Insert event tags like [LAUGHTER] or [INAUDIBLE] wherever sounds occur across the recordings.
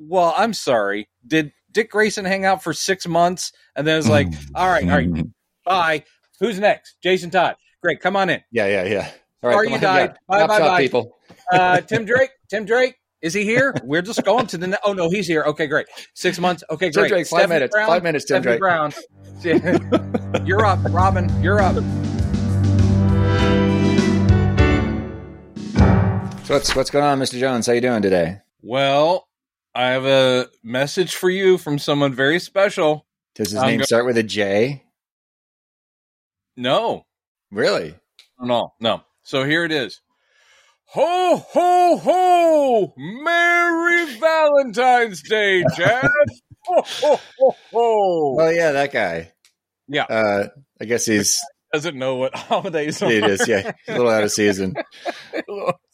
well, I'm sorry. Did Dick Grayson hang out for six months and then it's like, all right, all right, [LAUGHS] bye. Who's next? Jason Todd. Great, come on in. Yeah, yeah, yeah. All right, come you on, died. Bye, Chop bye, bye. people. [LAUGHS] Uh, Tim Drake. Tim Drake. Is he here? We're just going to the. Ne- oh no, he's here. Okay, great. Six months. Okay, Tim. Drake, five Stephanie minutes. Brown? Five minutes, Tim Stephanie Drake. Brown. [LAUGHS] you're up, Robin. You're up. So what's what's going on, Mr. Jones? How you doing today? Well, I have a message for you from someone very special. Does his I'm name go- start with a J? No, Really? no, no. So here it is. Ho, ho, ho! Merry Valentine's Day, [LAUGHS] Chad! ho, ho, ho, ho! Oh yeah, that guy. Yeah. Uh, I guess he's Doesn't know what [LAUGHS] holidays are. it is. Yeah, a little out of season. [LAUGHS]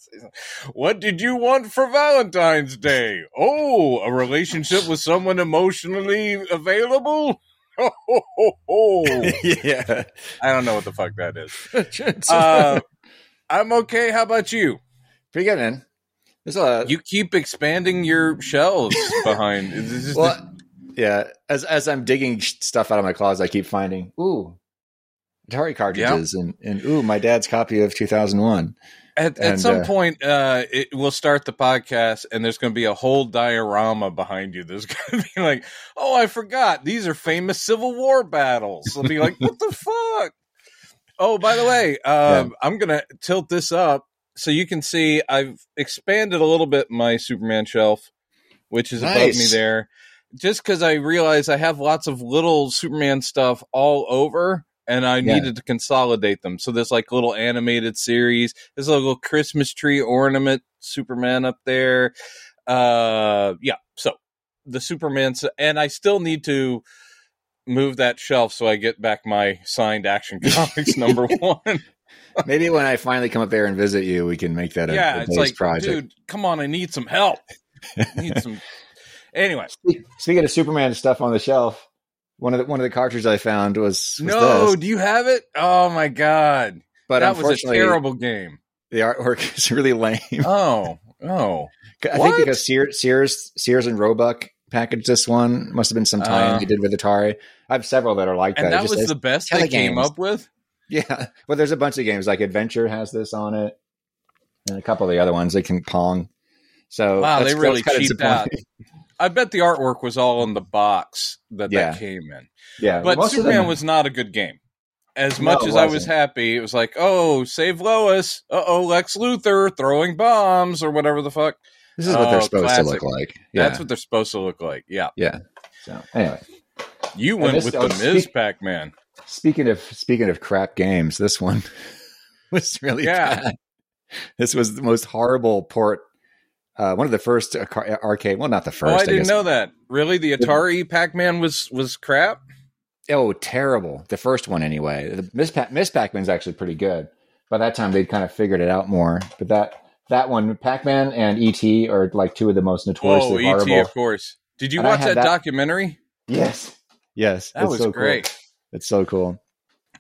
What did you want for Valentine's Day? Oh, a relationship with someone emotionally available? Ho, ho, ho, ho. yeah. I don't know what the fuck that is. [LAUGHS] Uh, I'm okay. How about you? Pretty good, man. There's a. You keep expanding your shelves behind. Is this just well, yeah. As as I'm digging stuff out of my closet, I keep finding ooh Atari cartridges and and ooh my dad's copy of 2001. At, at some uh, point, uh, it, we'll start the podcast, and there's going to be a whole diorama behind you. There's going to be like, "Oh, I forgot. These are famous Civil War battles." They'll be like, "What the [LAUGHS] fuck?" Oh, by the way, um, I'm going to tilt this up so you can see I've expanded a little bit my Superman shelf, which is above me there, just because I realize I have lots of little Superman stuff all over. And I Yeah. needed to consolidate them. So there's like little animated series. There's a little Christmas tree ornament Superman up there. Uh, yeah. So the Superman, and I still need to move that shelf so I get back my signed Action [LAUGHS] Comics number one. [LAUGHS] Maybe when I finally come up there and visit you, we can make that a, yeah, a it's like, project. dude, come on, I need some help. I need some. [LAUGHS] Anyway, Speaking of Superman stuff on the shelf, one of the one of the cartridges I found was, was no, this. do you have it? Oh my god, but that was a terrible game. the artwork [LAUGHS] is really lame. Oh, oh, I What? think because Sears, Sears, Sears and Roebuck packaged this one. Must have been some tie-in Uh. they did with Atari. I have several that are like and that. that just was the best they came games. up with. [LAUGHS] yeah. Well, there's a bunch of games like Adventure has this on it, and a couple of the other ones they can Pong. So Wow, they really cheaped out. [LAUGHS] I bet the artwork was all in the box that Yeah. that came in. Yeah, But Superman them- was not a good game. As No, much it as I was happy, it was like, oh, save Lois. Uh oh, Lex Luthor throwing bombs or whatever the fuck. This is what they're Oh, supposed classic. to look like. Yeah. That's what they're supposed to look like. Yeah. Yeah. So anyway, You went this- with oh, the Ms. speak- Pac Man. speaking of speaking of crap games, this one [LAUGHS] was really Yeah. bad. This was the most horrible port. Uh, one of the first arcade. Well, not the first. Oh, I didn't guess. know that. Really? The Atari Pac Man was, was crap? Oh, terrible. The first one, anyway. The Miss, pa- Miss Pac-Man's actually pretty good. By that time, they'd kind of figured it out more. But that that one, Pac-Man and E.T. are like two of the most notorious. Oh, notoriously E.T., of course. Did you And watch that, that- documentary? Yes, yes, That it's was so cool. great. It's so cool.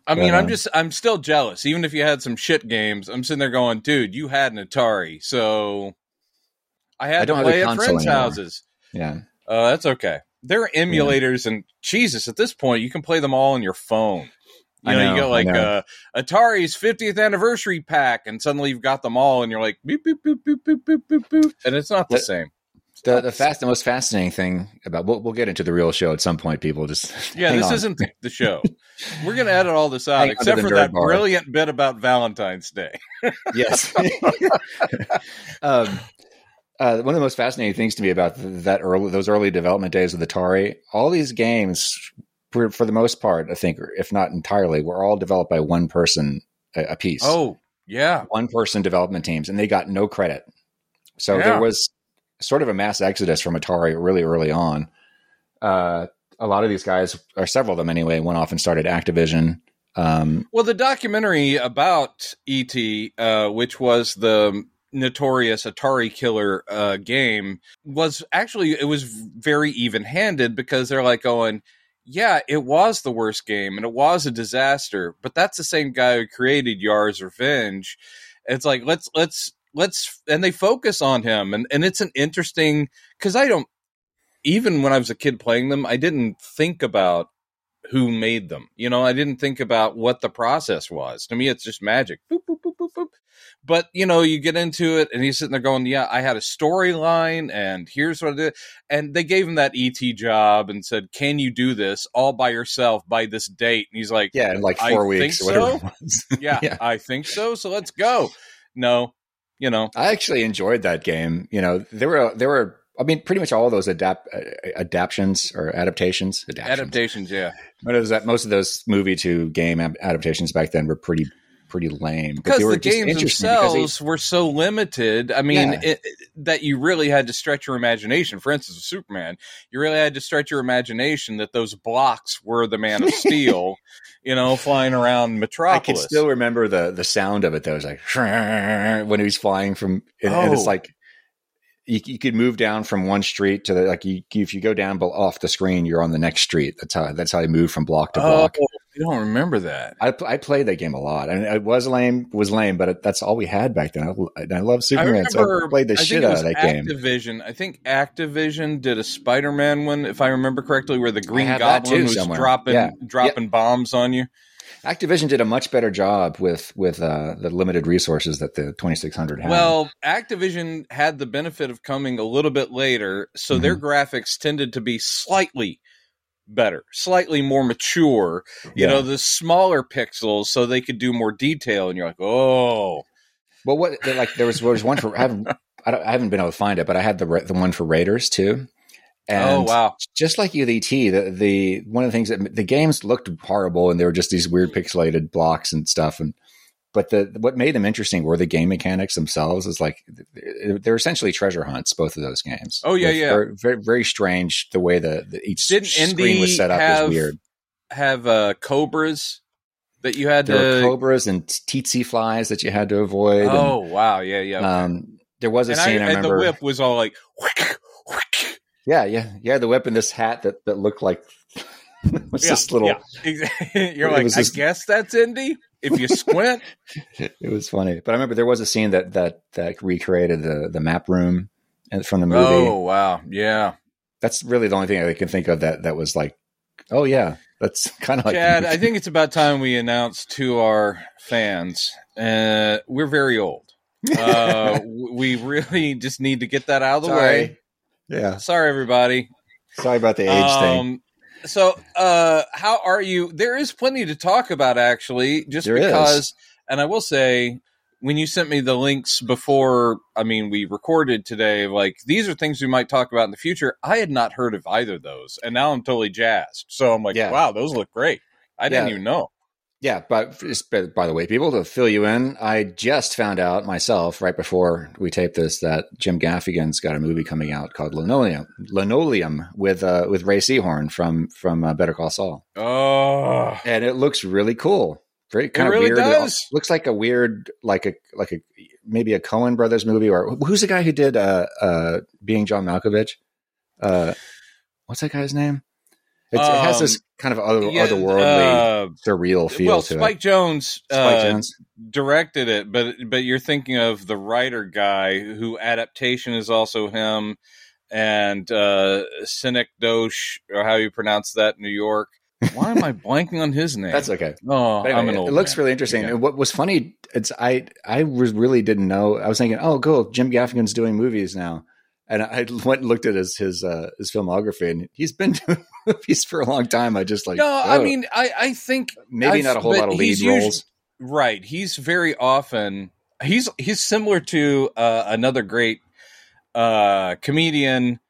I mean, I'm um, just, I'm still jealous. Even if you had some shit games, I'm sitting there going, dude, you had an Atari. So I had I don't to have a play at friends' anymore. houses. Yeah, Uh, that's okay. There are emulators, and Jesus, at this point, you can play them all on your phone. You I know, know, you get like uh, Atari's 50th anniversary pack, and suddenly you've got them all, and you're like, boop, boop, boop, boop, boop, boop, boop, boop, and it's not the same. the the fast, the most fascinating thing about we'll, we'll get into the real show at some point. People just [LAUGHS] Yeah, this on. isn't the show. [LAUGHS] We're going to edit all this out, Hang except for that bar. brilliant bit about Valentine's Day. yes. [LAUGHS] um, uh, one of the most fascinating things to me about that early, those early development days of Atari, all these games, for, for the most part, I think, or if not entirely, were all developed by one person a, a piece. Oh, yeah. one person development teams, and they got no credit. So Yeah. there was sort of a mass exodus from Atari really early on. Uh, a lot of these guys, or several of them anyway, went off and started Activision. Um, Well, the documentary about ET, uh, which was the notorious Atari killer uh, game, was actually it was very even-handed because they're like going, "Yeah, it was the worst game and it was a disaster," but that's the same guy who created Yar's Revenge. It's like let's let's let's and they focus on him and and it's an interesting because I don't even when I was a kid playing them, I didn't think about who made them. You know, I didn't think about what the process was. To me, it's just magic. Boop, boop. But, you know, you get into it and he's sitting there going, Yeah, I had a storyline and here's what I did. And they gave him that ET job and said, Can you do this all by yourself by this date? And he's like, Yeah, in like four I weeks think or whatever so. it was. [LAUGHS] Yeah, Yeah. I think so. So let's go. No, you know, I actually enjoyed that game. You know, there were there were I mean, pretty much all those adapt uh, adaptations or adaptations. Adaptations. adaptations. Yeah. But it was that most of those movie to game adaptations back then were pretty pretty lame. But because they the games because they- themselves were so limited. I mean, Yeah. it, that you really had to stretch your imagination. For instance, with Superman, you really had to stretch your imagination that those blocks were the Man of [LAUGHS] Steel, you know, flying around Metropolis. I can still remember the the sound of it though. It was like [LAUGHS] when he was flying from, and, and it's Oh. like you, you could move down from one street to the like you, if you go down off the screen, you're on the next street. That's how that's how you move from block to oh, block. You don't remember that? I I played that game a lot, and it was lame. Was lame, but it, that's all we had back then. I, I love I Superman, so I played the I shit out of that game. Activision. I think Activision did a Spider-Man one, if I remember correctly, where the Green Goblin was somewhere. dropping Yeah. dropping bombs on you. Activision did a much better job with with uh, the limited resources that the 2600 had. Well, Activision had the benefit of coming a little bit later, so Mm-hmm. their graphics tended to be slightly better, slightly more mature. You Yeah. know, the smaller pixels, so they could do more detail. And you're like, oh, well, what like there was there was one for I haven't I, don't, I haven't been able to find it, but I had the the one for Raiders too. Oh, and oh wow, just like ET, the, the one of the things that the games looked horrible and they were just these weird pixelated blocks and stuff. And but the what made them interesting were the game mechanics themselves. Is like they're essentially treasure hunts. Both of those games. Oh, yeah, They're yeah. Very, very very strange the way the, the each Didn't screen was set up have is weird. have uh, cobras that you had There were to. cobras and tsetse flies that you had to avoid. oh wow, yeah, yeah. and, um, there was a and I, scene I, and the whip was all like, whick, whick. Yeah, yeah, yeah. The whip and this hat that that looked like [LAUGHS] was Yeah, just little. yeah. [LAUGHS] You're like, was I just- guess that's Indy. If you squint, [LAUGHS] It was funny, but I remember there was a scene that that that recreated the the map room and- from the movie. oh wow, yeah. That's really the only thing I can think of that that was like, oh yeah, that's [LAUGHS] kind of like. Chad, [LAUGHS] I think it's about time we announce to our fans uh, we're very old. Uh, we really just need to get that out of the way. Yeah, Sorry, everybody. sorry about the age thing. So, uh, how are you? There is plenty to talk about, actually, just There is. because. And I will say, when you sent me the links before, I mean, we recorded today, like these are things we might talk about in the future. I had not heard of either of those, and now I'm totally jazzed. So I'm like, Yeah. wow, those look great. I didn't even know. Yeah, but just by the way, people to fill you in, I just found out myself right before we taped this that Jim Gaffigan's got a movie coming out called Linoleum, Linoleum with uh, with Rhea Seehorn from from uh, Better Call Saul, Oh, and it looks really cool. Very kind really of weird. does. looks like a weird, like a like a maybe a Coen Brothers movie, or who's the guy who did uh, uh, Being John Malkovich? Uh, what's that guy's name? It's, it has this Um, kind of other, yeah, otherworldly, uh, surreal feel well, to Spike it. Jonze, Spike uh, Jonze. directed it, but but you're thinking of the writer guy who adaptation is also him, and uh Cynic Dosh, or how you pronounce that, in New York. Why am I [LAUGHS] blanking on his name? That's okay. oh, anyway, I'm an old. it looks man. really interesting. Yeah. What was funny, it's I I was really didn't know. I was thinking, oh, cool, Jim Gaffigan's doing movies now, and I [LAUGHS] went and looked at his his uh, his filmography, and he's been [LAUGHS] doing movies for a long time. I just like, No, I oh, mean, I I think maybe I've- not a whole lot of lead usually- roles. Right. He's very often he's he's similar to uh, another great uh, comedian,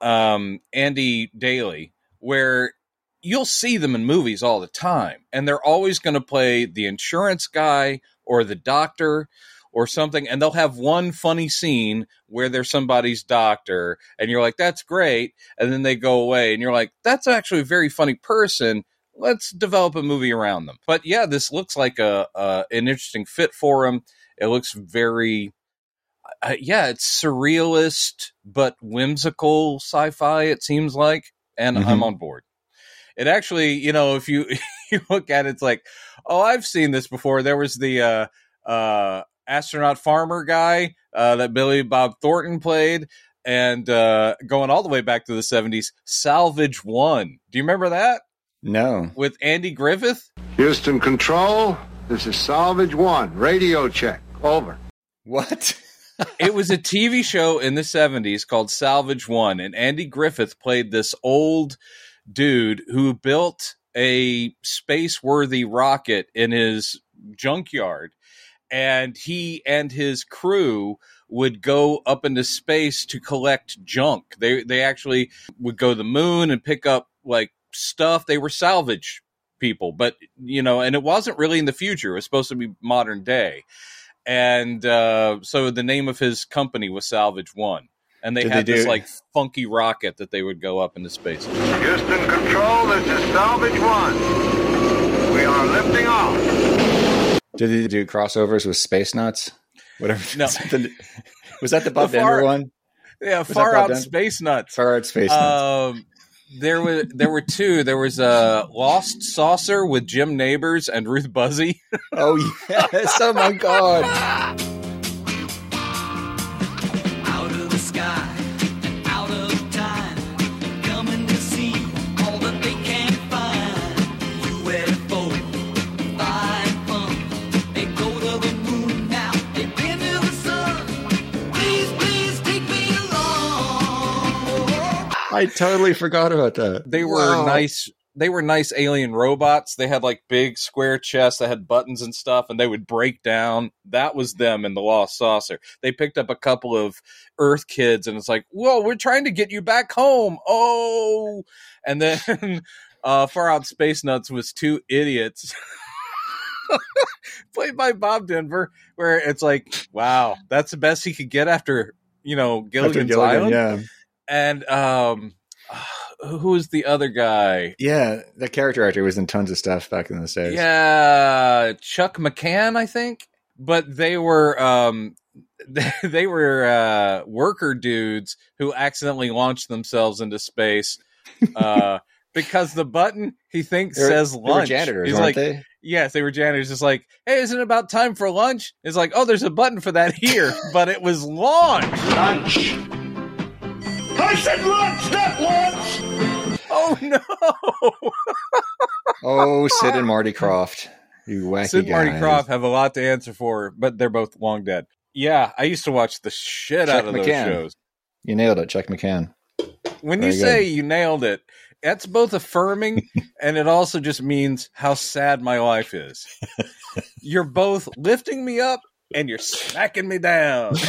um, Andy Daly, where you'll see them in movies all the time, and they're always going to play the insurance guy or the doctor or something, and they'll have one funny scene where they're somebody's doctor, and you're like, "That's great," and then they go away, and you're like, "That's actually a very funny person." let's develop a movie around them. But yeah, this looks like a, a an interesting fit for him. It looks very, uh, yeah, it's surrealist but whimsical sci-fi. It seems like, and Mhm. I'm on board. It actually, you know, if you [LAUGHS] you look at it, it's like, oh, I've seen this before. There was the uh, uh, astronaut farmer guy uh, that Billy Bob Thornton played. and uh, going all the way back to the 70s, Salvage One. Do you remember that No. with Andy Griffith? Houston Control, this is Salvage One. Radio check. Over. What? it was a TV show in the 70s called Salvage One, and Andy Griffith played this old dude who built a space worthy rocket in his junkyard. And he and his crew would go up into space to collect junk. They they actually would go to the moon and pick up like stuff. They were salvage people, but you know, and it wasn't really in the future. It was supposed to be modern day and uh, so the name of his company was Salvage One, and they Did had they this like funky rocket that they would go up into space. Houston Control, this is Salvage One. We are lifting off. Did they do crossovers with Space Nuts? Whatever. No. [LAUGHS] Was that the Bob The far- Denver one? Yeah, that far out Denver? space nuts. Far Out Space Nuts. Um, there were there were two. There was a Lost Saucer with Jim Nabors and Ruth Buzzi. oh yes! Oh my God! [LAUGHS] I totally forgot about that. They were Wow. nice. They were nice alien robots. They had like big square chests that had buttons and stuff, and they would break down. That was them in the Lost Saucer. They picked up a couple of Earth kids, and it's like, "Whoa, we're trying to get you back home!" Oh, and then [LAUGHS] uh, Far Out Space Nuts was two idiots. [LAUGHS] Played by Bob Denver, where it's like, wow, that's the best he could get after, you know, After Gilligan, Island yeah, and um [SIGHS] who was the other guy yeah. The character actor was in tons of stuff back in the days. yeah chuck mccann i think but they were um [LAUGHS] they were uh worker dudes who accidentally launched themselves into space uh [LAUGHS] because the button he thinks They were- says they were lunch janitors, He's weren't like they? yes they were janitors it's like hey isn't it about time for lunch it's like oh there's a button for that here but it was launch Lunch. I said lunch, not lunch. oh no [LAUGHS] Oh, Sid and Marty Krofft, you wacky Sid and Marty guys. Krofft have a lot to answer for, but they're both long dead. Yeah, I used to watch the shit Chuck out of those McCann. shows. You nailed it, Chuck McCann. When you Very say you nailed it, that's both affirming [LAUGHS] and it also just means how sad my life is. you're both lifting me up and you're smacking me down. [LAUGHS]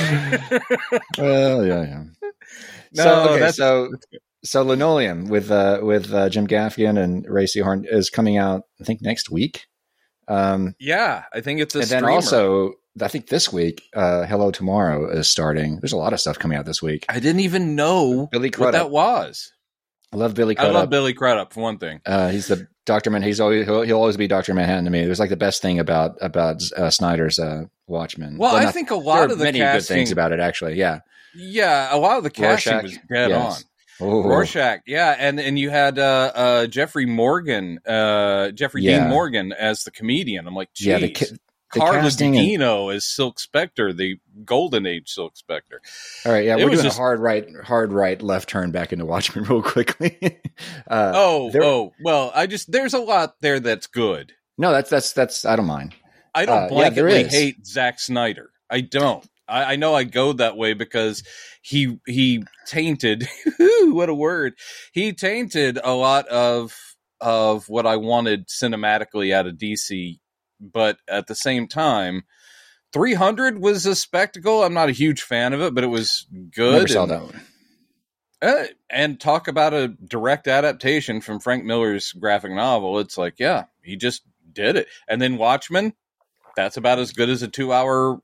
Well, yeah, yeah. [LAUGHS] No, so okay, that's- so so Linoleum with uh, with uh, Jim Gaffigan and Rhea Seehorn is coming out. I think next week. Um, yeah, I think it's a and then streamer. also, I think this week, uh, Hello Tomorrow is starting. There's a lot of stuff coming out this week. I didn't even know Billy what Crudup. that was. I love Billy I love Billy Crudup for one thing. Uh, he's the Doctor Man. He's always he'll, he'll always be Doctor Manhattan to me. It was like the best thing about about uh, Snyder's uh, Watchmen. Well, I not- think a lot of the many casting, good things about it. Actually, yeah. Yeah, a lot of the casting Rorschach, was dead yes. on. Oh, Rorschach, yeah, and and you had uh, uh, Jeffrey Morgan, uh, Jeffrey Yeah. Dean Morgan as the comedian. I'm like, geez, yeah. The, ca- the Carla casting and- Gugino as Silk Spectre, the Golden Age Silk Spectre. All right, yeah, It we're doing just- a hard right, hard right, left turn back into Watchmen [LAUGHS] real quickly. uh, Oh, there- oh, well, I just there's a lot there that's good. no, that's that's that's I don't mind. I don't Uh, blanketly is. hate Zack Snyder. I don't. I, I know I go that way because he he tainted. [LAUGHS] what a word! He tainted a lot of of what I wanted cinematically out of DC, but at the same time. 300 was a spectacle. I'm not a huge fan of it, but it was good. Never saw and- that one. Uh, and talk about a direct adaptation from Frank Miller's graphic novel. It's like, yeah, he just did it. And then Watchmen, that's about as good as a two hour,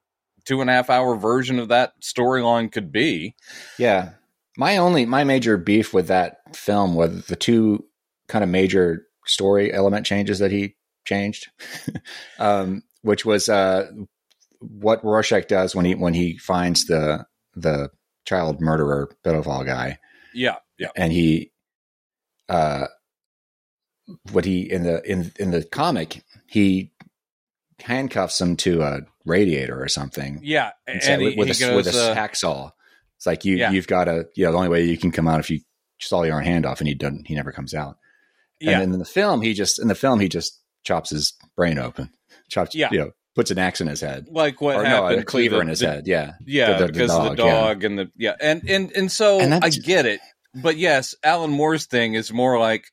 two and a half hour version of that storyline could be. Yeah, my only my major beef with that film was the two kind of major story element changes that he changed, [LAUGHS] um, which was uh, what Rorschach does when he when he finds the the child murderer pedophile guy. Yeah, yeah. and he uh what he in the in in the comic he handcuffs him to a radiator or something Yeah. and And, he, with, he a, goes, with a uh, hacksaw It's like you Yeah. you've got to you know the only way you can come out if you saw your own hand off, and he doesn't. He never comes out. Yeah. And in the film, he just in the film he just chops his brain open, chops. Yeah. you know, puts an axe in his head, like what or no, a cleaver the- in his the- head. Yeah, Yeah, The- because of the dog, yeah. and the yeah, and and and so And I get it, but yes, Alan Moore's thing is more like,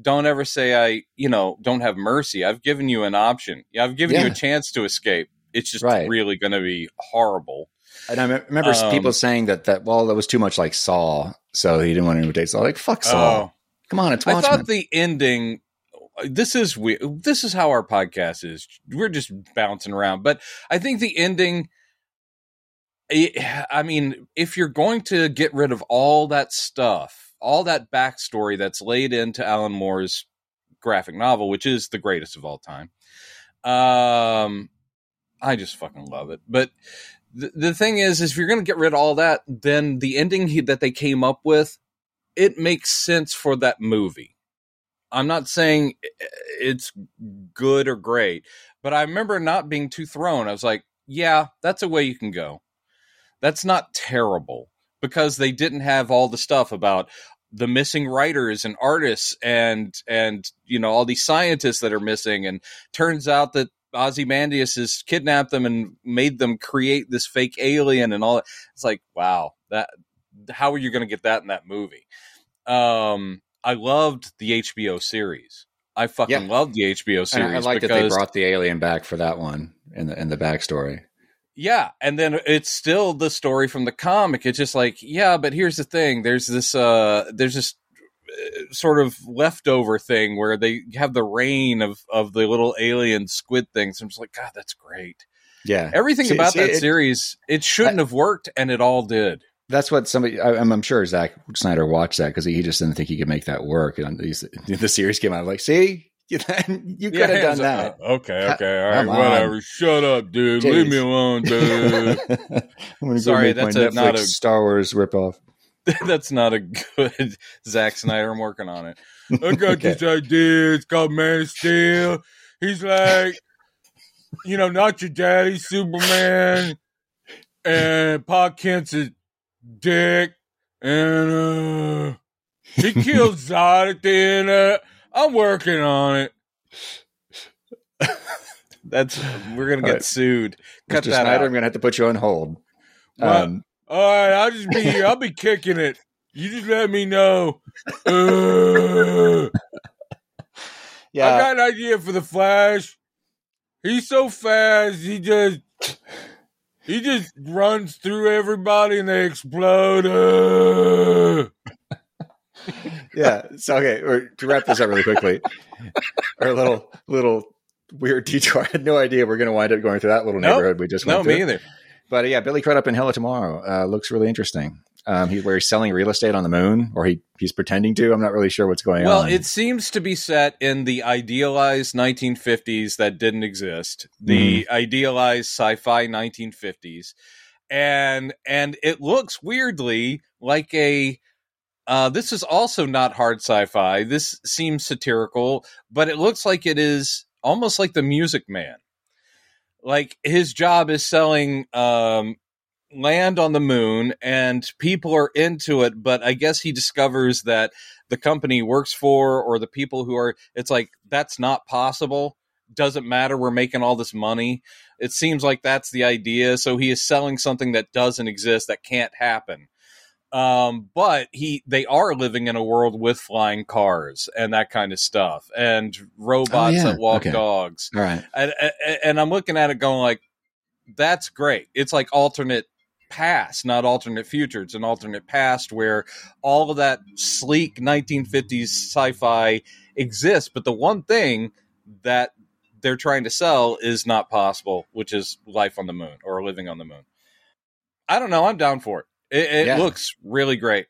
don't ever say I, you know, don't have mercy. I've given you an option. Yeah, I've given you a chance to escape. It's just Right. really going to be horrible. And I remember Um, people saying that that well, that was too much like Saw, so he didn't want to imitate Saw. Like fuck Saw, Oh, come on, it's I thought the ending. This is we. This is how our podcast is. We're just bouncing around, but I think the ending. I I mean, if you're going to get rid of all that stuff, all that backstory that's laid into Alan Moore's graphic novel, which is the greatest of all time, um, I just fucking love it. But the, the thing is, is if you're going to get rid of all that, then the ending he, that they came up with, it makes sense for that movie. I'm not saying it's good or great, but I remember not being too thrown. I was like, yeah, that's a way you can go. That's not terrible because they didn't have all the stuff about the missing writers and artists and and you know all these scientists that are missing and turns out that Ozymandias has kidnapped them and made them create this fake alien and all that. It's like, wow, that how are you going to get that in that movie? Um, I loved the HBO series. I fucking Yeah. loved the HBO series. I, I like that they brought the alien back for that one in the in the backstory. Yeah, and then it's still the story from the comic. It's just like, yeah, but here's the thing: there's this, uh, there's this sort of leftover thing where they have the reign of of the little alien squid things. I'm just like, God, that's great. Yeah, Everything See- about see, that it- series, it shouldn't have worked, and it all did. That's what somebody. I, I'm, I'm sure Zack Snyder watched that because he just didn't think he could make that work. And he's, [LAUGHS] the series came out like, see, you, [LAUGHS] you could have done that. uh, okay, okay, all right, whatever. Shut up, dude. Leave me alone, [LAUGHS] dude. I'm gonna Sorry, go make that's my a- Netflix not a- Star Wars ripoff. [LAUGHS] That's not a good [LAUGHS] Zack Snyder. I'm working on it. I got Okay. this idea. It's called Man of Steel. He's like, you know, not your daddy, Superman, and Pa Kent's a dick, and uh, he kills [LAUGHS] Zod at the end. I'm working on it. That's we're gonna get right. sued. Cut Mr. that Snyder, out. I'm gonna have to put you on hold. What? Um, All right, I'll just be I'll be kicking it. You just let me know. Uh, yeah, I got an idea for the Flash. He's so fast, he just he just runs through everybody and they explode. Uh. yeah. So okay, or, to wrap this up really quickly, our little little weird detour. I had no idea we're going to wind up going through that little Nope. neighborhood we just No, went me through. either. But uh, yeah, Billy Crudup in Hello Tomorrow uh, looks really interesting. Um, he, where he's selling real estate on the moon, or he he's pretending to. I'm not really sure what's going Well, on. Well, it seems to be set in the idealized 1950s that didn't exist. The idealized sci-fi 1950s. And and it looks weirdly like a uh, this is also not hard sci-fi. This seems satirical, but it looks like it is almost like the Music Man. Like his job is selling um, land on the moon, and people are into it. But I guess he discovers that the company works for or the people who are, it's like that's not possible. Doesn't matter. We're making all this money. It seems like that's the idea. So he is selling something that doesn't exist, that can't happen um, but he they are living in a world with flying cars and that kind of stuff and robots Oh, yeah. that walk Okay. dogs All right. and, and- and i'm looking at it going like that's great it's like alternate past not alternate future it's an alternate past where all of that sleek 1950s sci-fi exists but the one thing that they're trying to sell is not possible which is life on the moon or living on the moon i don't know i'm down for it it, it Yeah. looks really great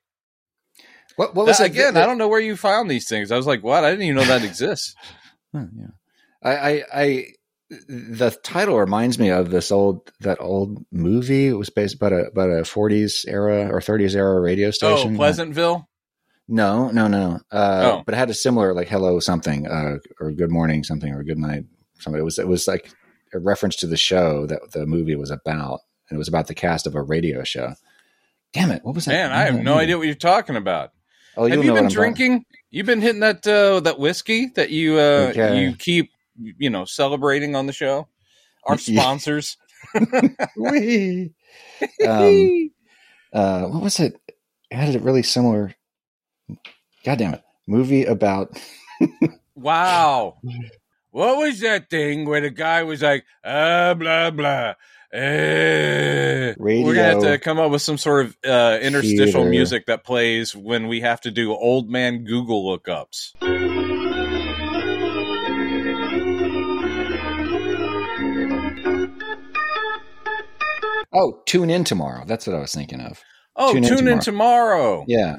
What, what was That- again i don't know where you found these things i was like what i didn't even know that exists [LAUGHS] Huh, yeah. I, I, I, the title reminds me of this old, that old movie. It was based about a, about a 40s era or 30s era radio station. oh station. pleasantville No, no, no. Uh, Oh. but it had a similar, like, hello something, uh, or good morning something, or good night something. It was, it was like a reference to the show that the movie was about. And it was about the cast of a radio show. Damn it! What was that? Man, I have no idea what you're talking about. Oh, have know been what I'm talking- drinking? You've been hitting that uh, that whiskey that you uh, Okay. you keep you know celebrating on the show. Our [LAUGHS] sponsors. [LAUGHS] [LAUGHS] Um, uh, what was it? It had a really similar. God damn it! Movie about. Wow. What was that thing where the guy was like, ah, blah, blah. Eh. We're gonna have to come up with some sort of uh, interstitial theater. music that plays when we have to do old man Google lookups. Oh, tune in tomorrow. That's what I was thinking of. Oh, Tune tune, in in tomorrow. Yeah,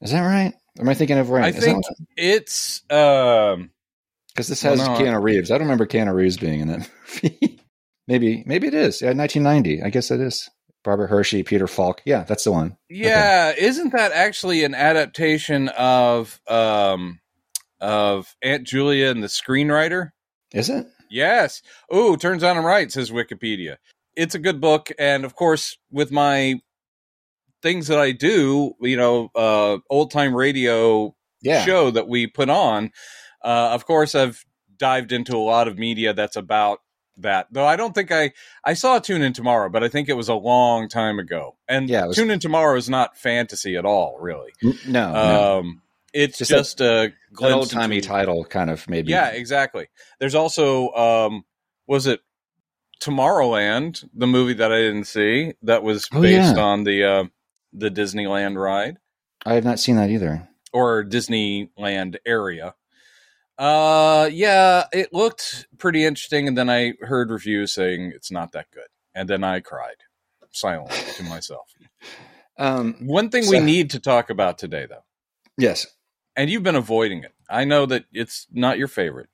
is that right? Am I thinking of right? I Is think what- it's um, Because this Well, has no, I- Keanu Reeves. I don't remember Keanu Reeves being in that [LAUGHS] movie. Maybe, maybe it is. Yeah, 1990. I guess it is. Barbara Hershey, Peter Falk. Yeah, that's the one. yeah. Isn't that actually an adaptation of um of Aunt Julia and the screenwriter? Is it? Yes. Oh, turns out I'm right, says Wikipedia. It's a good book, and of course, with my things that I do, you know, uh, old time radio Yeah. show that we put on, uh, of course, I've dived into a lot of media that's about that. Though I don't think I I saw Tune In Tomorrow, but I think it was a long time ago. And Yeah, was- Tune In Tomorrow is not fantasy at all, really. No, no. Um, it's Just just, a That old timey title kind of maybe. yeah, exactly. There's also um was it Tomorrowland, the movie that I didn't see that was Oh, based yeah. on the uh the Disneyland ride I have not seen that either. or Disneyland area. Uh yeah, it looked pretty interesting and then I heard reviews saying it's not that good. And then I cried silently to [LAUGHS] myself. Um, One thing we need to talk about today though, yes. and you've been avoiding it. I know that it's not your favorite.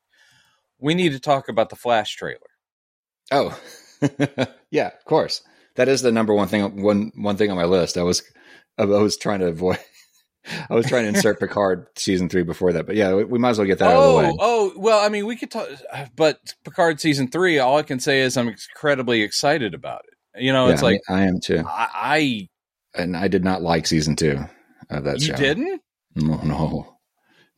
We need to talk about the Flash trailer. Oh, [LAUGHS] yeah. Of course, that is the number one thing. One one thing on my list. I was I was trying to avoid. I was trying to insert [LAUGHS] Picard season three before that, but yeah, we, we might as well get that out of the oh, way. oh, well, I mean, we could talk, but Picard season three. All I can say is I'm incredibly excited about it. You know, yeah, it's like I, I am too, I, and I did not like season two of I that you show. didn't. No, no,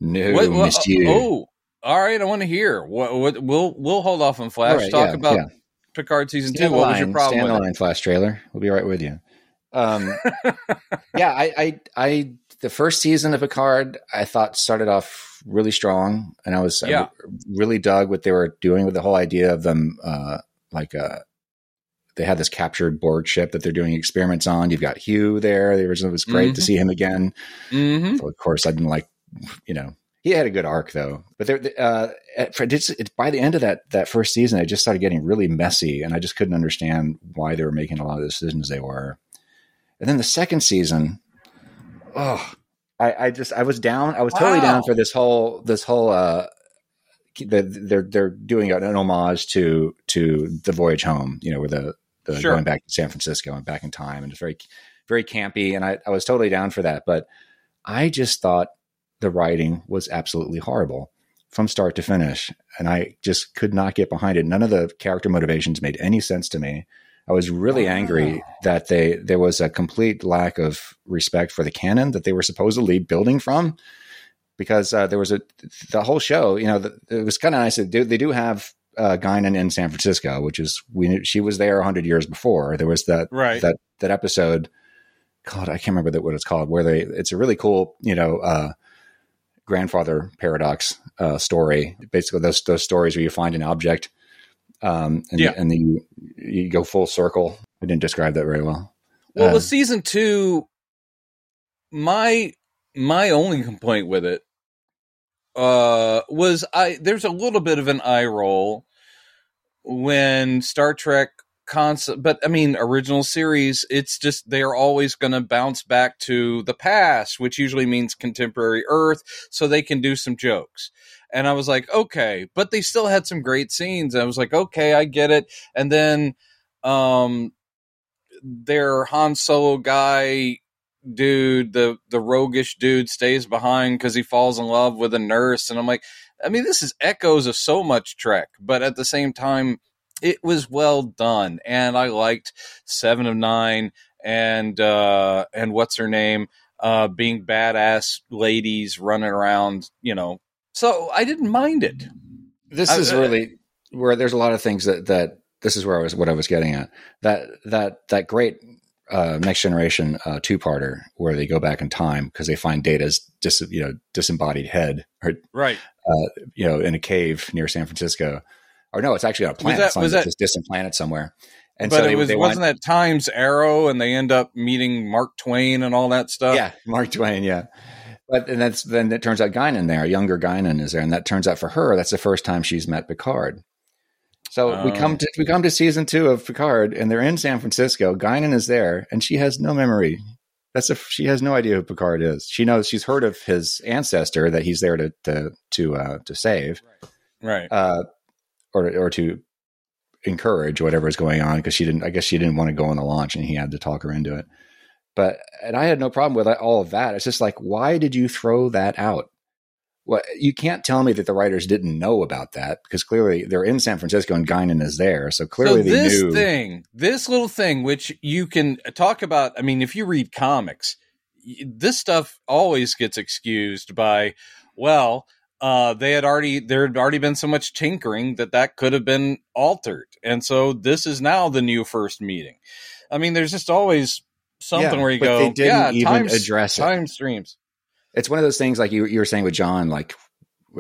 no, What- what- Monsieur. oh, all right. I want to hear what. What we'll we'll hold off on Flash. Right, talk yeah, about yeah. Picard season Stand two. the What was your problem stand the line, Flash trailer. We'll be right with you. Um, [LAUGHS] yeah, I, I, I, the first season of Picard, I thought started off really strong, and I was, I really dug what they were doing with the whole idea of them, uh, like, uh, they had this captured Borg ship that they're doing experiments on. You've got Hugh there. It was, it was great to Mhm. see him again. it? hmm Of course, I didn't like, you know, he had a good arc though. But there, uh, at- for, it's, it, by the end of that that first season, it just started getting really messy, and I just couldn't understand why they were making a lot of the decisions they were. And then the second season, oh, I, I just I was down. I was totally Wow. down for this whole this whole. uh the, they're they're doing an homage to to the voyage home, you know, where the, the Sure. going back to San Francisco and back in time, and it's very very campy, and I, I was totally down for that. But I just thought the writing was absolutely horrible from start to finish, and I just could not get behind it. None of the character motivations made any sense to me. I was really angry that they there was a complete lack of respect for the canon that they were supposedly building from, because uh, there was a the whole show. You know, the, it was kind of nice. They do, they do have uh, Guinan in San Francisco, which is we knew she was there hundred years before. There was that Right. that that episode. God, I can't remember that what it's called. Where they it's a really cool, you know, uh, grandfather paradox uh, story. Basically, those those stories where you find an object, um, and, Yeah. and then you you go full circle. I didn't describe that very well. Well, Uh, with season two, my my only complaint with it uh was I there's a little bit of an eye roll when Star Trek concept but I mean original series it's just they're always going to bounce back to the past which usually means contemporary earth so they can do some jokes and I was like okay but they still had some great scenes I was like okay I get it and then um their Han Solo guy dude, the the roguish dude stays behind because he falls in love with a nurse, and I'm like, I mean, this is echoes of so much Trek, but at the same time, it was well done, and I liked Seven of Nine and uh, and what's her name uh, being badass ladies running around, you know. So I didn't mind it. This I- is uh, really where there's a lot of things that that this is where I was what I was getting at. That that that great uh, next generation uh, two parter where they go back in time because they find Data's dis, you know disembodied head or Right. uh, you know in a cave near San Francisco. Or no, it's actually on a planet. that- it's on was this that- distant planet somewhere. And but so it was wasn't want, that Times Arrow, and they end up meeting Mark Twain and all that stuff. yeah, Mark Twain, yeah. But and that's then it turns out Guinan there, younger Guinan is there, and that turns out for her that's the first time she's met Picard. So we Oh. come to we come to season two of Picard, and they're in San Francisco. Guinan is there, and she has no memory. That's a she has no idea who Picard is. She knows she's heard of his ancestor that he's there to to to uh, to save, Right. uh, or or to encourage whatever is going on because she didn't. I guess she didn't want to go on the launch, and he had to talk her into it. But and I had no problem with all of that. It's just like, why did you throw that out? Well, you can't tell me that the writers didn't know about that because clearly they're in San Francisco and Guinan is there, so clearly so they this knew. thing, this little thing, which you can talk about. I mean, if you read comics, this stuff always gets excused by, well, uh, they had already there had already been so much tinkering that that could have been altered, and so this is now the new first meeting. I mean, there's just always something Yeah, where you but go, they didn't yeah, even time, address it. time streams. It's one of those things like you you were saying with John, like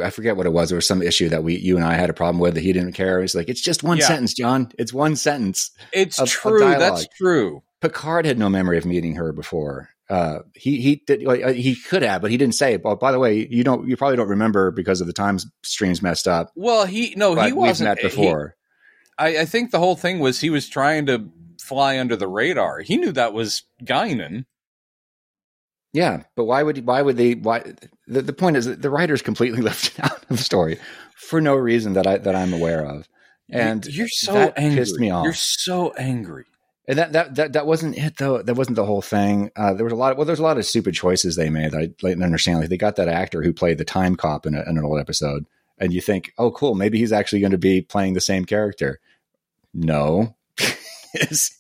I forget what it was. There was some issue that we you and I had a problem with that he didn't care. He's like, it's just one Yeah. sentence, John. It's one sentence. It's Of- of true. dialogue. That's true. Picard had no memory of meeting her before. Uh, he he did like, uh, he could have, but he didn't say. Well, by the way, you don't you probably don't remember because of the time streams messed up. Well, he no, But he wasn't met he- before. I, I think the whole thing was he was trying to fly under the radar. He knew that was Guinan. Yeah, but why would why would they? Why the, the point is that the writers completely [LAUGHS] left out of the story for no reason that I that I'm aware of, and you're so that angry. pissed me off. You're so angry. And that, that that that wasn't it though. That wasn't the whole thing. Uh, there was a lot. well, there's a lot of stupid choices they made. that I didn't understand. Like they got that actor who played the time cop in, a, in an old episode, and you think, oh, cool, maybe he's actually going to be playing the same character. No, his,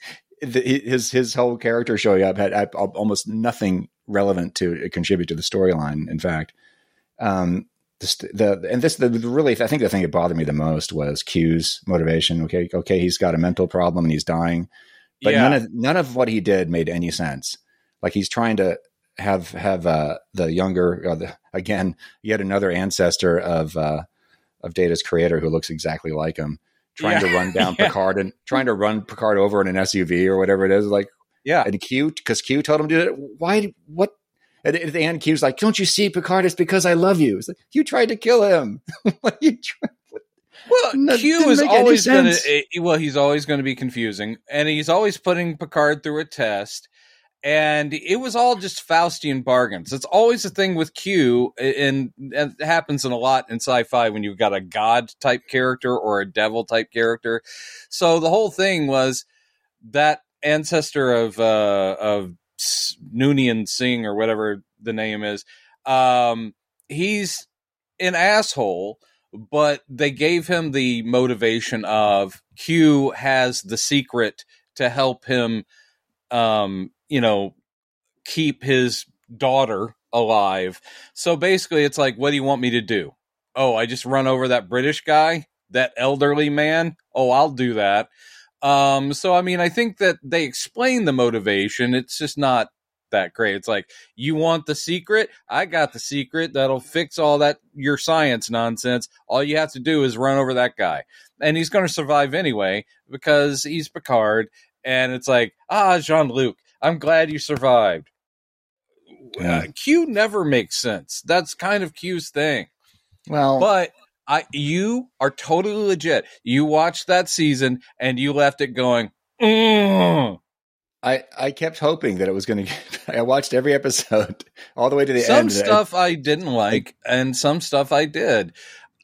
the, his his whole character showing up had, had almost nothing relevant to contribute to the storyline. In fact, um, the, the and this the, the really I think the thing that bothered me the most was Q's motivation. Okay, okay, he's got a mental problem and he's dying but yeah, none of none of what he did made any sense. Like he's trying to have have uh, the younger uh, the, again yet another ancestor of uh, of Data's creator who looks exactly like him, trying Yeah. to run down [LAUGHS] Yeah. Picard and trying to run Picard over in an SUV or whatever it is. Like yeah. and Q because Q told him to do it. Why? What? And at the end, Q's like, "Don't you see, Picard? It's because I love you." It's like you tried to kill him. [LAUGHS] you trying? Well, No, Q is always going to. Eh, well, he's always going to be confusing, and he's always putting Picard through a test. And it was all just Faustian bargains. It's always a thing with Q, and, and it happens in a lot in sci-fi when you've got a god type character or a devil type character. So the whole thing was that ancestor of uh, of Noonian Singh or whatever the name is. Um, he's an asshole but they gave him the motivation of Q has the secret to help him, um, you know, keep his daughter alive. So basically, it's like, what do you want me to do? Oh, I just run over that British guy, that elderly man. Oh, I'll do that. Um, so I mean, I think that they explain the motivation. It's just not that great. It's like you want the secret. I got the secret that'll fix all that your science nonsense. All you have to do is run over that guy, and he's going to survive anyway because he's Picard. And it's like, ah, Jean Luc, I'm glad you survived. Yeah. Uh, Q never makes sense. That's kind of Q's thing. Well, But I, you are totally legit. You watched that season and you left it going. "Mm." I, I kept hoping that it was going [LAUGHS] to. I watched every episode [LAUGHS] all the way to the some end. Some stuff I didn't like, and some stuff I did.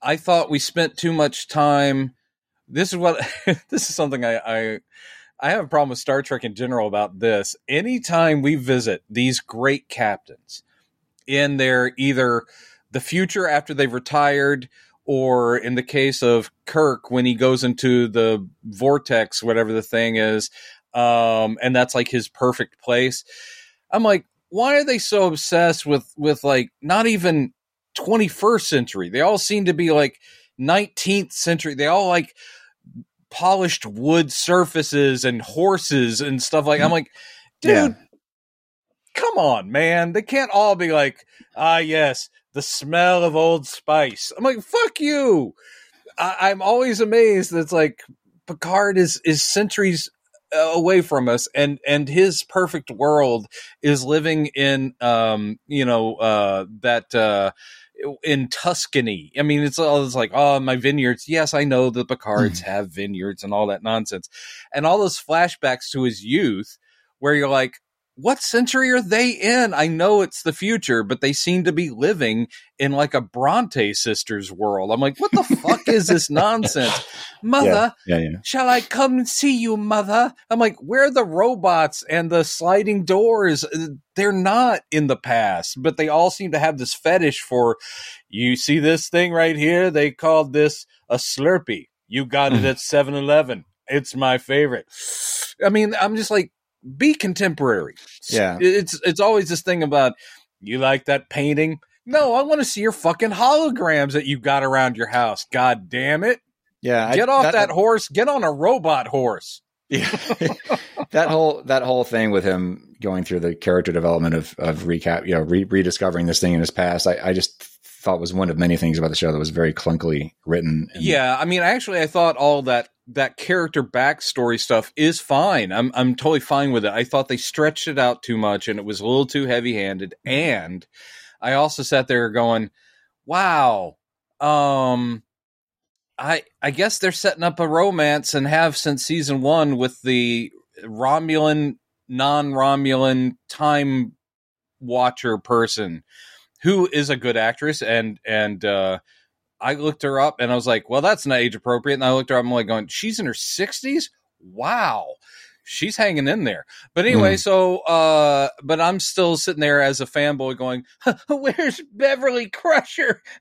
I thought we spent too much time. This is what [LAUGHS] this is something I, I I have a problem with Star Trek in general about this. Anytime we visit these great captains in their either the future after they've retired, or in the case of Kirk when he goes into the vortex, whatever the thing is, um, and that's like his perfect place. I'm like, why are they so obsessed with with like not even 21st century? They all seem to be like 19th century. They all like polished wood surfaces and horses and stuff like. I'm like, dude, Yeah. come on, man. They can't all be like, ah, yes, the smell of Old Spice. I'm like, fuck you. I- I'm always amazed that it's like Picard is is centuries uh, away from us, and and his perfect world is living in um you know uh that uh in Tuscany. I mean, it's all it's like, oh, my vineyards. Yes, I know the Picards hmm. have vineyards and all that nonsense, and all those flashbacks to his youth, where you're like, what century are they in? I know it's the future, but they seem to be living in like a Bronte sisters world. I'm like, what the fuck is this [LAUGHS] nonsense, mother? Yeah, yeah. Shall I come and see you, mother? I'm like, where are the robots and the sliding doors? Uh, They're not in the past, but they all seem to have this fetish for. You see this thing right here? They called this a Slurpee. You got it at 7-Eleven. It's my favorite. I mean, I'm just like, be contemporary. Yeah. it's it's always this thing about you like that painting. No, I want to see your fucking holograms that you got around your house. God damn it. Yeah, I- Get off that, horse. Get on a robot horse. Yeah. [LAUGHS] [LAUGHS] that whole that whole thing with him going through the character development of of recap, you know, re- rediscovering this thing in his past, I, I just thought was one of many things about the show that was very clunkily written. and- Yeah, I mean, actually, I thought all that that character backstory stuff is fine. I'm I'm totally fine with it. I thought they stretched it out too much and it was a little too heavy handed. And I also sat there going, "Wow, um, I I guess they're setting up a romance and have since season one with the Romulan non Romulan time watcher person who is a good actress and and uh I looked her up and I was like, well, that's not age appropriate. And I looked her up, and I'm like going, she's in her sixties? Wow. She's hanging in there. But anyway, so uh but I'm still sitting there as a fanboy going, [LAUGHS] Where's Beverly Crusher? [LAUGHS]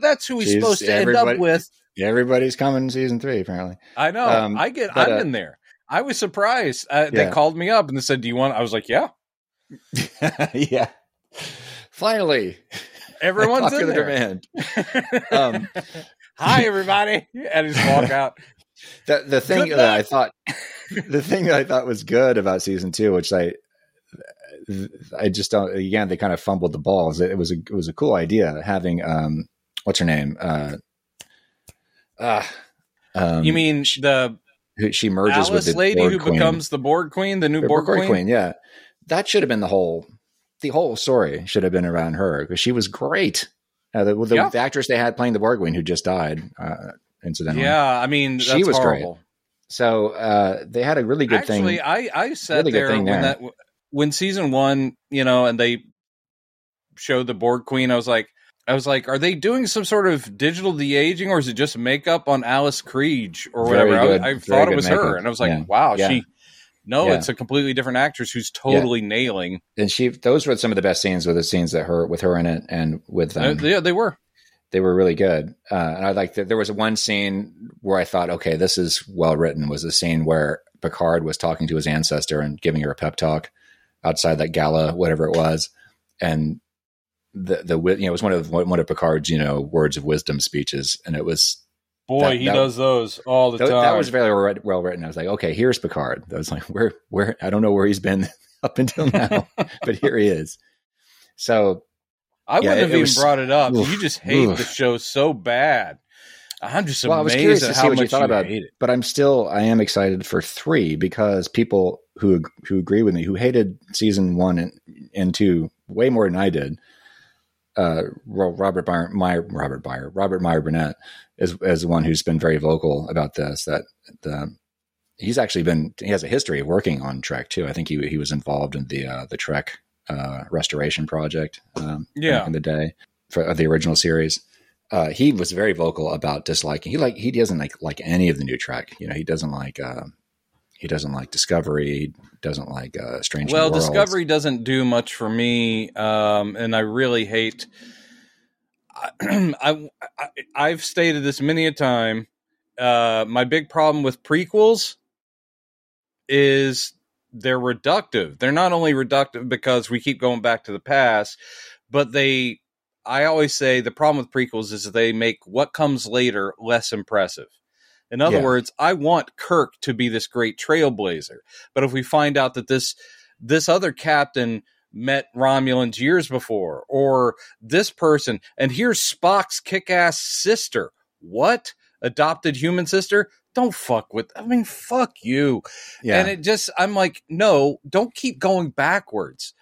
That's who he's supposed to end up with. everybody's coming in season three apparently. I know. Um, I get but, I'm uh, in there. I was surprised. Uh, They called me up and they said, Do you want I was like, Yeah. [LAUGHS] yeah, finally, Everyone's in there. demand. [LAUGHS] Um, Hi everybody. And just walk [LAUGHS] out. The the thing Good that I thought the thing that I thought was good about season two, which I I just don't again they kind of fumbled the balls. That it was a it was a cool idea having um what's her name uh uh um, You mean the who she merges with the lady Borg who Queen. becomes the Borg Queen, the new The Borg, Queen? Yeah, that should have been the whole the whole story should have been around her because she was great. Uh, the, the, Yeah. the actress they had playing the Borg Queen who just died uh, incidentally. Yeah, I mean She was great. So uh, they had a really good Actually, thing. I I sat Really there when there. that when season one, you know, and they showed the Borg Queen. I was like, I was like, are they doing some sort of digital de aging, or is it just makeup on Alice Krige or whatever? I, I thought it was her, and I was like, Yeah. wow, Yeah. she. No, Yeah. it's a completely different actress who's totally nailing. and she those were some of the best scenes with the scenes that her with her in it and with them Uh, yeah, they were. they were really good uh, and i like that there was one scene where i thought okay this is well written was the scene where picard was talking to his ancestor and giving her a pep talk outside that gala whatever it was and the the you know it was one of one of picard's you know words of wisdom speeches and it was Boy, That- he that- does those all the that, time. that was very well- written i was like okay here's picard i was like where where i don't know where he's been [LAUGHS] up until now [LAUGHS] but here he is so I Yeah, wouldn't it- have it even was- brought it up. Oof, you just hate oof. the show so bad. I'm just Well, I was amazed curious at to how see what you thought about hate it. but I'm still I am excited for three because people who who agree with me who hated season one and, and two way more than I did. Uh, Robert Meyer, Meyer, Robert Meyer, Robert Meyer Burnett is is one who's been very vocal about this. That the he's actually been he has a history of working on Trek too. I think he he was involved in the uh, the Trek uh, restoration project. Um, Yeah. back in the day for the original series uh, he was very vocal about disliking. He like he doesn't like like any of the new Trek. You know, he doesn't like uh, he doesn't like Discovery. Doesn't like uh, Strange. Well. Discovery doesn't do much for me, um, and I really hate. [CLEARS THROAT] I, I I've stated this many a time. Uh, my big problem with prequels is they're reductive. They're not only reductive because we keep going back to the past, but they I always say the problem with prequels is they make what comes later less impressive. In other Yeah. words, I want Kirk to be this great trailblazer. But if we find out that this this other captain met Romulans years before, or this person, and here's Spock's kick ass sister. What? Adopted human sister? Don't fuck with I mean, fuck you. Yeah. And it just, I'm like, no, don't keep going backwards.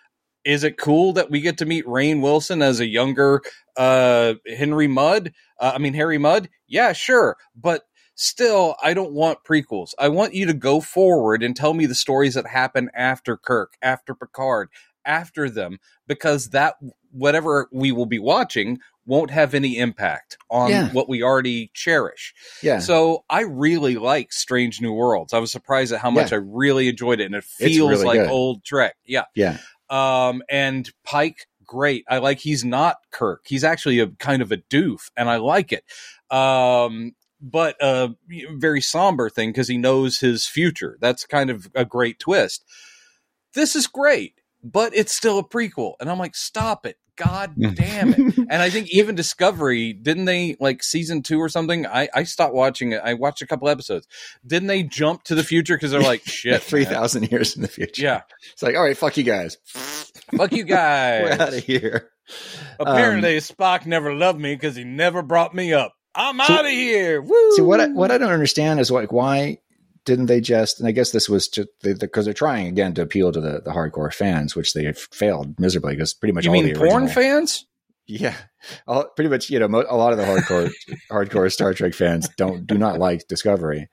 Is it cool that we get to meet Rainn Wilson as a younger uh, Henry Mudd? Uh, I mean, Harry Mudd? Yeah, sure. But still, I don't want prequels. I want you to go forward and tell me the stories that happen after Kirk, after Picard, after them, because that, whatever we will be watching, won't have any impact on Yeah. what we already cherish. yeah. So I really like Strange New Worlds. I was surprised at how much Yeah. I really enjoyed it, and it feels really like good. old Trek. Yeah. yeah. Um, and Pike, great. I like he's not Kirk. He's actually a kind of a doof, and I like it. Um, but a very somber thing because he knows his future. That's kind of a great twist. This is great, but it's still a prequel, and I'm like, stop it. God [LAUGHS] damn it. And I think even Discovery, didn't they like season two or something? I, I stopped watching it. I watched a couple episodes. Didn't they jump to the future because they're like, [LAUGHS] shit. Three man. thousand years in the future. Yeah. It's like, all right, fuck you guys. [LAUGHS] Fuck you guys. We're out of here. Apparently, um, Spock never loved me because he never brought me up. I'm out of here. Woo. See what I, what I don't understand is like why didn't they just? And I guess this was just because they're trying again to appeal to the, the hardcore fans, which they have failed miserably because pretty much you all mean the porn original- fans? Yeah, all, pretty much. You know, mo- a lot of the hardcore [LAUGHS] hardcore Star Trek fans don't do not like Discovery.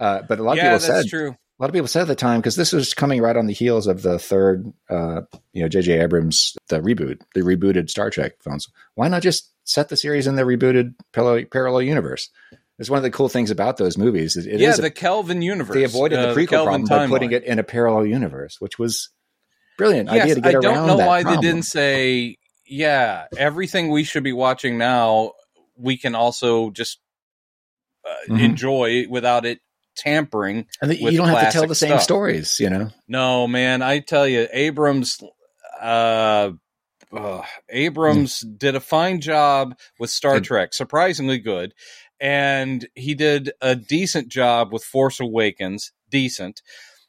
Uh, but a lot of Yeah, people that's said true. a lot of people said at the time because this was coming right on the heels of the third, uh, you know, J.J. Abrams the reboot, the rebooted Star Trek films. Why not just set the series in the rebooted parallel, parallel universe? It's one of the cool things about those movies. It, it yeah, is a- the Kelvin universe. they avoided uh, the prequel Kelvin problem by putting it in a parallel universe, which was brilliant Yes, idea to get I around don't know why problem. they didn't say, yeah, everything we should be watching now, we can also just uh, Mhm. enjoy without it tampering. And the, you don't have to tell the same stuff. stories, you know. No, man, I tell you, Abrams, uh, Abrams did a fine job with Star. Trek, surprisingly good, and he did a decent job with Force Awakens, decent.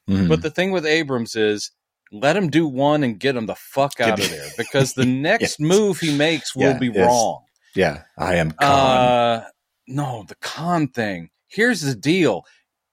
Mhm. But the thing with Abrams is, let him do one and get him the fuck out of there, because the [LAUGHS] next Yes. move he makes will Yeah, be yes. wrong. yeah, I am. Uh, no, the con thing. Here's the deal.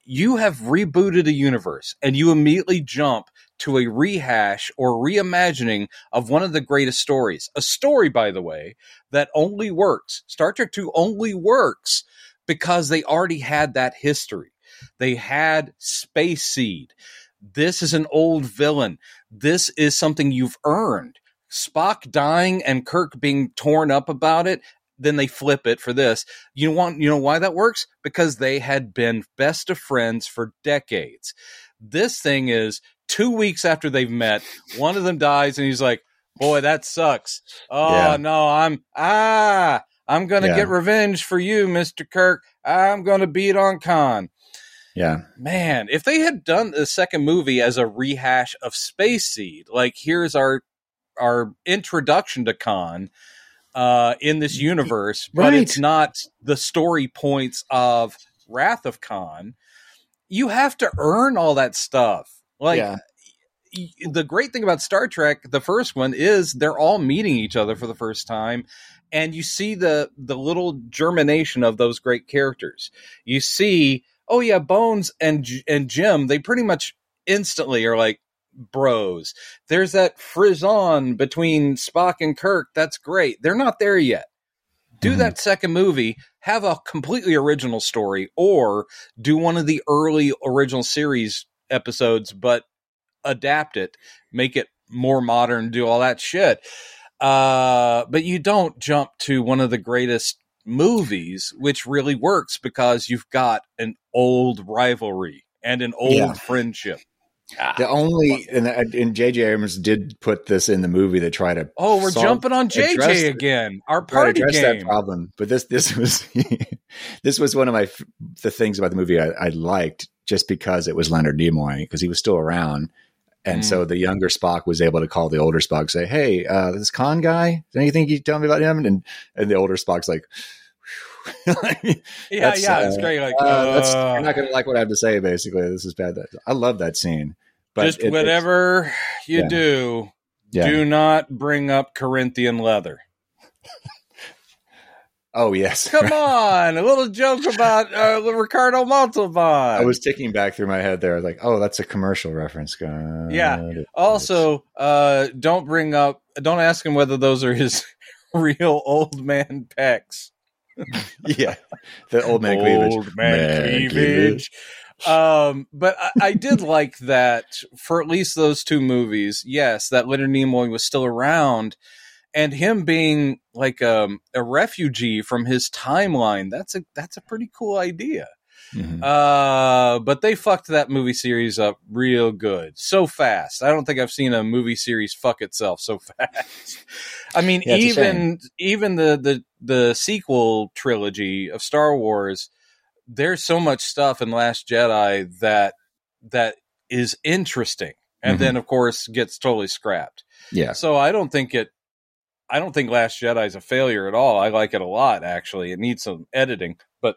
You have rebooted a universe and you immediately jump to a rehash or reimagining of one of the greatest stories. A story, by the way, that only works. Star Trek 2 only works because they already had that history. They had Space Seed. This is an old villain. This is something you've earned. Spock dying and Kirk being torn up about it, then they flip it for this. You want you know why that works? Because they had been best of friends for decades. This thing is 2 weeks after they've met, one of them dies and he's like, "Boy, that sucks. Oh, Yeah. no, I'm ah, I'm going to Yeah. get revenge for you, Mr. Kirk. I'm going to beat on Khan." yeah, Man, if they had done the second movie as a rehash of Space Seed, like here's our our introduction to Khan uh, in this universe, but it's not the story points of Wrath of Khan. You have to earn all that stuff. Like yeah, the great thing about Star Trek, the first one, is they're all meeting each other for the first time, and you see the the little germination of those great characters. You see, oh yeah, Bones and and Jim, they pretty much instantly are like bros. There's that frisson between Spock and Kirk. That's great. They're not there yet. Do Mhm. that second movie, have a completely original story, or do one of the early original series episodes, but adapt it, make it more modern, do all that shit. Uh, but you don't jump to one of the greatest movies, which really works because you've got an old rivalry and an old Yeah. friendship. the only and, and J.J. Abrams did put this in the movie to try to Oh, we're solve- jumping on JJ again. Our party address that problem. But this this [LAUGHS] was this was one of my the things about the movie I, I liked just because it was Leonard Nimoy because he was still around. And so the younger Spock was able to call the older Spock, say, "Hey, uh, this Khan guy, is there anything you can tell me about him?" And and the older Spock's like, [LAUGHS] Yeah, That's, yeah, it's uh, great. Like, uh, that's, uh, you're not going to like what I have to say. Basically, this is bad. I love that scene. But just it- whatever you yeah. do, Yeah. do not bring up Corinthian leather. Oh yes. Come [LAUGHS] on, a little joke about uh, Ricardo Montalban. I was ticking back through my head there. I was like, oh, that's a commercial reference. God. Yeah. Also, uh, don't bring up, don't ask him whether those are his [LAUGHS] real old man pecs. [LAUGHS] yeah. The old man cleavage. Old man, cleavage. Um, but I, I did like that for at least those two movies. Yes, that Leonard Nimoy was still around, and him being like um, a refugee from his timeline. That's a that's a pretty cool idea. Mhm. Uh, but they fucked that movie series up real good, so fast. I don't think I've seen a movie series fuck itself so [LAUGHS] fast. I mean, Yeah, even even the the the sequel trilogy of Star Wars, there's so much stuff in Last Jedi that that is interesting, and Mhm. then of course gets totally scrapped. Yeah. So I don't think it. I don't think Last Jedi is a failure at all. I like it a lot. Actually, it needs some editing, but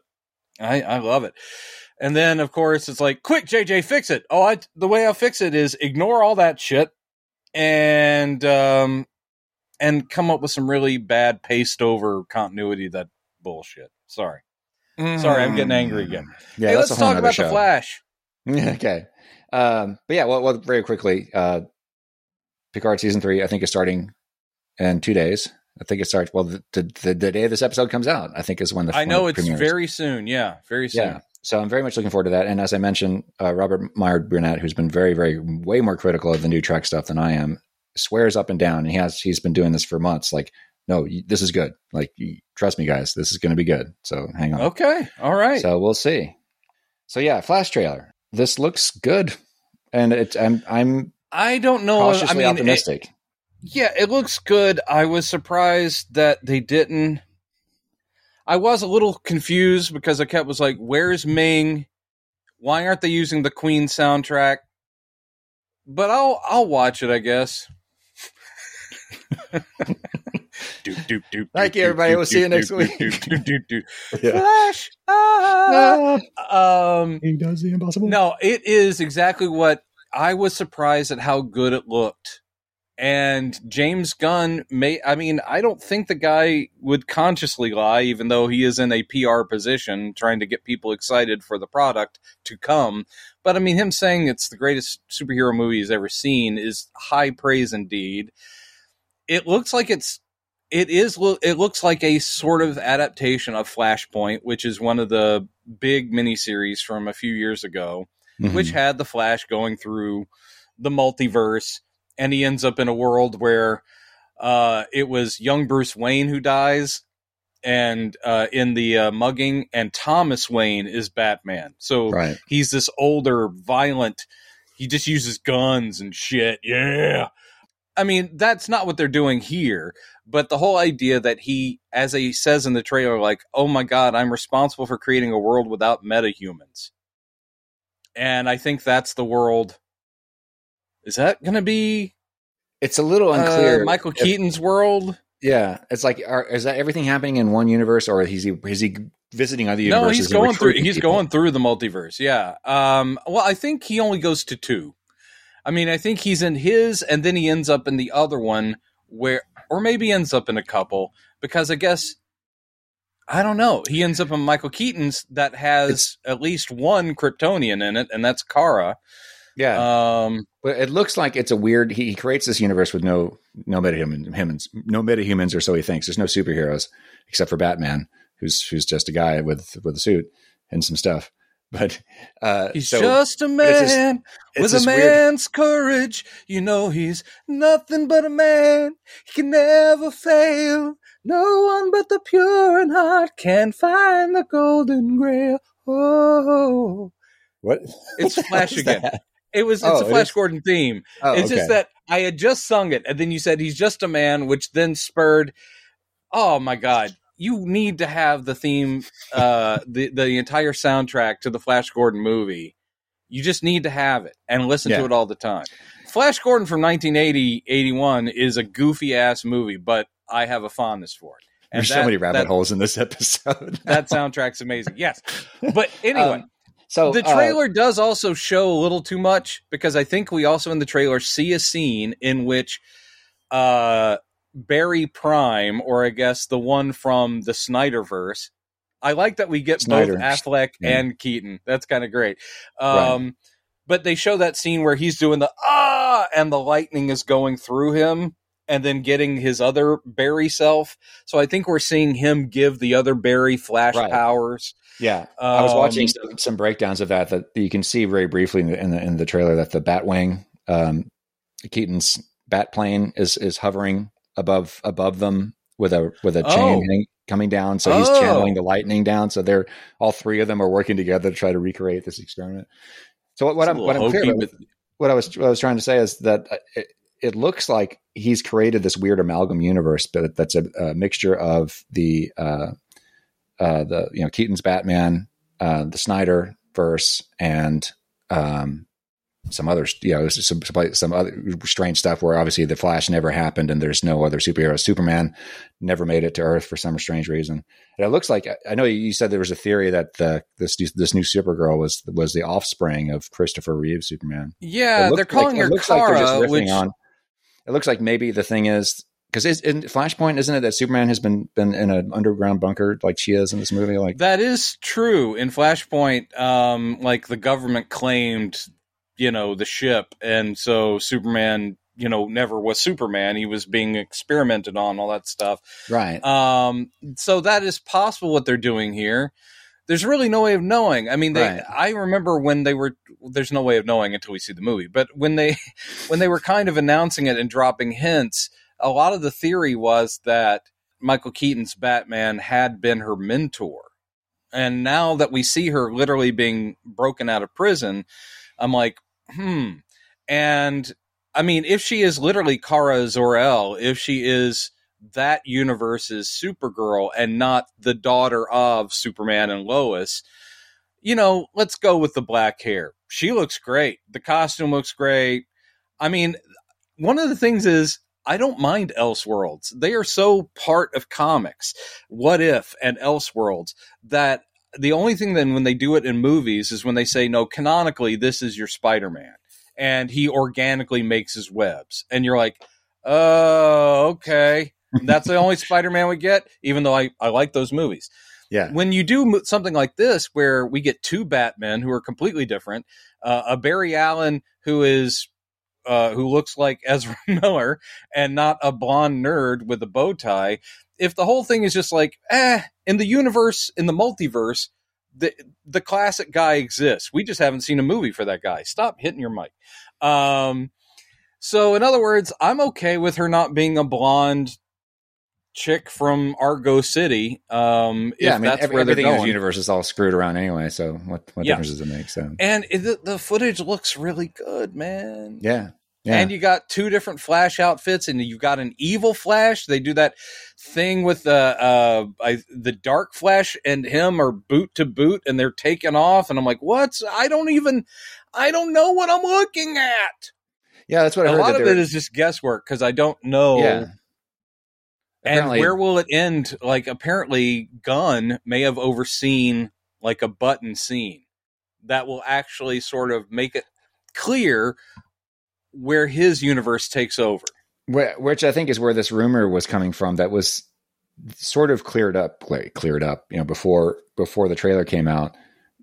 I I love it. And then of course it's like, quick, JJ, fix it. Oh, I the way I'll fix it is ignore all that shit and um and come up with some really bad paste over continuity that bullshit. Sorry, sorry, I'm getting angry again. Yeah. hey, let's talk about show. the Flash. [LAUGHS] okay. Um, but yeah, well, well, very quickly, uh, Picard season three, I think is starting in two days. I think it starts. Well, the, the, the day this episode comes out, I think is when the I know it's premieres. very soon. Yeah, very soon. yeah. So I'm very much looking forward to that. And as I mentioned, uh, Robert Meyer Burnett, who's been very, very, way more critical of the new Trek stuff than I am, swears up and down, and he has he's been doing this for months. Like, no, this is good. Like, trust me, guys, this is going to be good. So hang on. Okay. All right. So we'll see. So yeah, Flash trailer. This looks good, and it's I'm I'm I don't know. cautiously I mean, it- optimistic. Yeah, it looks good. I was surprised that they didn't. I was a little confused because I kept was like, "Where's Ming? Why aren't they using the Queen soundtrack?" But I'll I'll watch it, I guess. [LAUGHS] Doop, doop, doop, Thank doop, you, everybody. doop, We'll see you next doop, week. doop, doop, doop, doop. [LAUGHS] Yeah. Flash. Ah. Um, He does the impossible. no, it is exactly what I was surprised at how good it looked. And James Gunn may I mean, I don't think the guy would consciously lie, even though he is in a PR position trying to get people excited for the product to come. But I mean him saying it's the greatest superhero movie he's ever seen is high praise indeed. It looks like it's it is it looks like a sort of adaptation of Flashpoint, which is one of the big miniseries from a few years ago Mhm. which had the Flash going through the multiverse, and he ends up in a world where uh, it was young Bruce Wayne who dies, and uh, in the uh, mugging, and Thomas Wayne is Batman. So right. he's this older, violent. He just uses guns and shit. Yeah. I mean, that's not what they're doing here, but the whole idea that he, as he says in the trailer, like, oh my God, I'm responsible for creating a world without metahumans. And I think that's the world. Is that going to be It's a little uh, unclear. Michael if- Keaton's world? Yeah, it's like, are, is that everything happening in one universe, or is he is he visiting other universes? No, he's going through. He's people? going through the multiverse. Yeah. Um. Well, I think he only goes to two. I mean, I think he's in his, and then he ends up in the other one where, or maybe ends up in a couple because I guess I don't know. He ends up in Michael Keaton's that has It's- at least one Kryptonian in it, and that's Kara. Yeah, Um. but it looks like it's a weird. He, he creates this universe with no no metahuman humans, no metahumans, or so he thinks. There's no superheroes except for Batman, who's who's just a guy with with a suit and some stuff. [LAUGHS] But uh, He's so just a it's this- man it's with a this weird- man's courage. You know he's nothing but a man. He can never fail. No one but the pure in heart can find the golden grail. Oh, what? It's Flash [LAUGHS] again. that? It was. It's Oh, a Flash is? Gordon theme. Oh, it's okay. just that I had just sung it, and then you said he's just a man, which then spurred. Oh my god! You need to have the theme, uh, the the entire soundtrack to the Flash Gordon movie. You just need to have it and listen Yeah. to it all the time. Flash Gordon from 1980 81 is a goofy ass movie, but I have a fondness for it. And There's so many rabbit that, holes in this episode. That soundtrack's amazing. Yes. [LAUGHS] But anyway, Um, so the uh, trailer does also show a little too much because I think we also in the trailer see a scene in which uh Barry Prime, or I guess the one from the Snyderverse. I like that we get Snyder. both Affleck Yeah. and Keaton. That's kind of great. Um but they show that scene where he's doing the ah and the lightning is going through him and then getting his other Barry self. So I think we're seeing him give the other Barry flash Right. powers. Yeah, I was watching Um, some, some breakdowns of that that you can see very briefly in the in the, in the trailer that the Batwing, um, Keaton's bat plane is is hovering above above them with a with a chain Oh. coming down. So he's Oh. channeling the lightning down. So they're all three of them are working together to try to recreate this experiment. So what, what I'm what I'm clear but- what I was what I was trying to say is that uh, it, it looks like he's created this weird amalgam universe, but that's a, a mixture of the uh, uh, the you know Keaton's Batman, uh, the Snyder verse, and um, some others. You know, some some other strange stuff where obviously the Flash never happened, and there's no other superhero. Superman never made it to Earth for some strange reason. And it looks like I know you said there was a theory that the this this new Supergirl was was the offspring of Christopher Reeve's Superman. Yeah, they're calling like, her it looks like they're just Kara, riffing which on. It looks like maybe the thing is because in Flashpoint, isn't it that Superman has been been in an underground bunker like she is in this movie? Like, that is true. In Flashpoint, um, like the government claimed, you know, the ship, and so Superman, you know, never was Superman. He was being experimented on, all that stuff. right? Um, so that is possible what they're doing here. There's really no way of knowing. I mean, they. Right. I remember when they were. There's no way of knowing until we see the movie. But when they, [LAUGHS] when they were kind of announcing it and dropping hints, a lot of the theory was that Michael Keaton's Batman had been her mentor, and now that we see her literally being broken out of prison, I'm like, hmm. And I mean, if she is literally Kara Zor-El, if she is that universe's Supergirl and not the daughter of Superman and Lois, you know, let's go with the black hair. She looks great. The costume looks great. I mean, one of the things is I don't mind Elseworlds. They are so part of comics, What If and Elseworlds, that the only thing then when they do it in movies is when they say, no, canonically, this is your Spider Man. And he organically makes his webs. And you're like, oh, okay. That's the only Spider Man we get, even though I, I like those movies. Yeah, when you do something like this where we get two batmen who are completely different uh, a barry allen who is uh, who looks like [LAUGHS] ezra miller and not a blonde nerd with a bow tie if the whole thing is just like eh in the universe in the multiverse the the classic guy exists. We just haven't seen a movie for that guy. Stop hitting your mic. Um so in other words i'm okay with her not being a blonde chick from Argo City. Um, yeah. I mean, that's every, everything in this universe is all screwed around anyway. So what what Yeah. difference does it make? So And it, the, the footage looks really good, man. yeah, yeah, And you got two different Flash outfits, and you've got an evil Flash. They do that thing with the uh, I, the Dark Flash and him are boot to boot, and they're taking off. And I'm like, what? I don't even, I don't know what I'm looking at. yeah. That's what I A heard. A lot of they're- it is just guesswork because I don't know. yeah. And where will it end? Like, apparently, Gunn may have overseen like a button scene that will actually sort of make it clear where his universe takes over. Which I think is where this rumor was coming from. That was sort of cleared up, cleared up, you know, before before the trailer came out.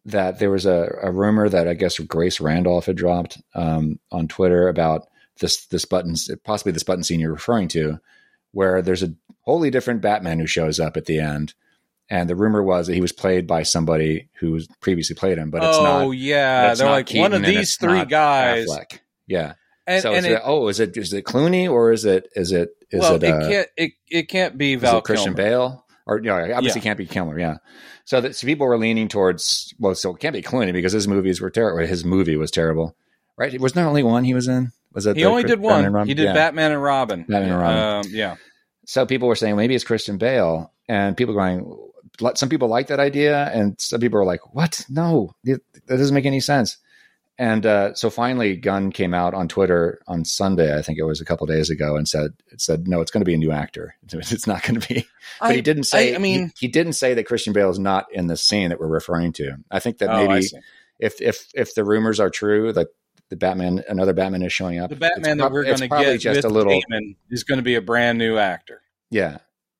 That there was a, a rumor that I guess Grace Randolph had dropped um, on Twitter about this this button, possibly this button scene you're referring to, where there's a wholly different Batman who shows up at the end. And the rumor was that he was played by somebody who previously played him, but it's oh not. Oh yeah, they're like Keaton one of these three guys, Affleck. Yeah. and, so and it, oh, is it is it Clooney or is it is it is well, it, it, uh, can't it, it can't be is Val it Christian. Bale? Or you know, obviously Yeah. can't be Kilmer, yeah. So that so people were leaning towards well, so it can't be Clooney because his movies were terrible. His movie was terrible, right? Was there only one he was in? Was it He the only Chris- did one. He did Yeah. Batman and Robin. Batman and Robin. Um, yeah. So people were saying maybe it's Christian Bale, and people going. Some people like that idea, and some people are like, "What? No, that doesn't make any sense." And uh, so finally, Gunn came out on Twitter on Sunday, I think it was a couple days ago, and said said no, it's going to be a new actor. [LAUGHS] It's not going to be. But I- he didn't say. I- I mean- he, he didn't say that Christian Bale is not in the scene that we're referring to. I think that Oh, maybe if if if the rumors are true that the Batman, another Batman is showing up, the it's Batman that prob- we're going to probably get just with a little, Damian is going to be a brand new actor. yeah.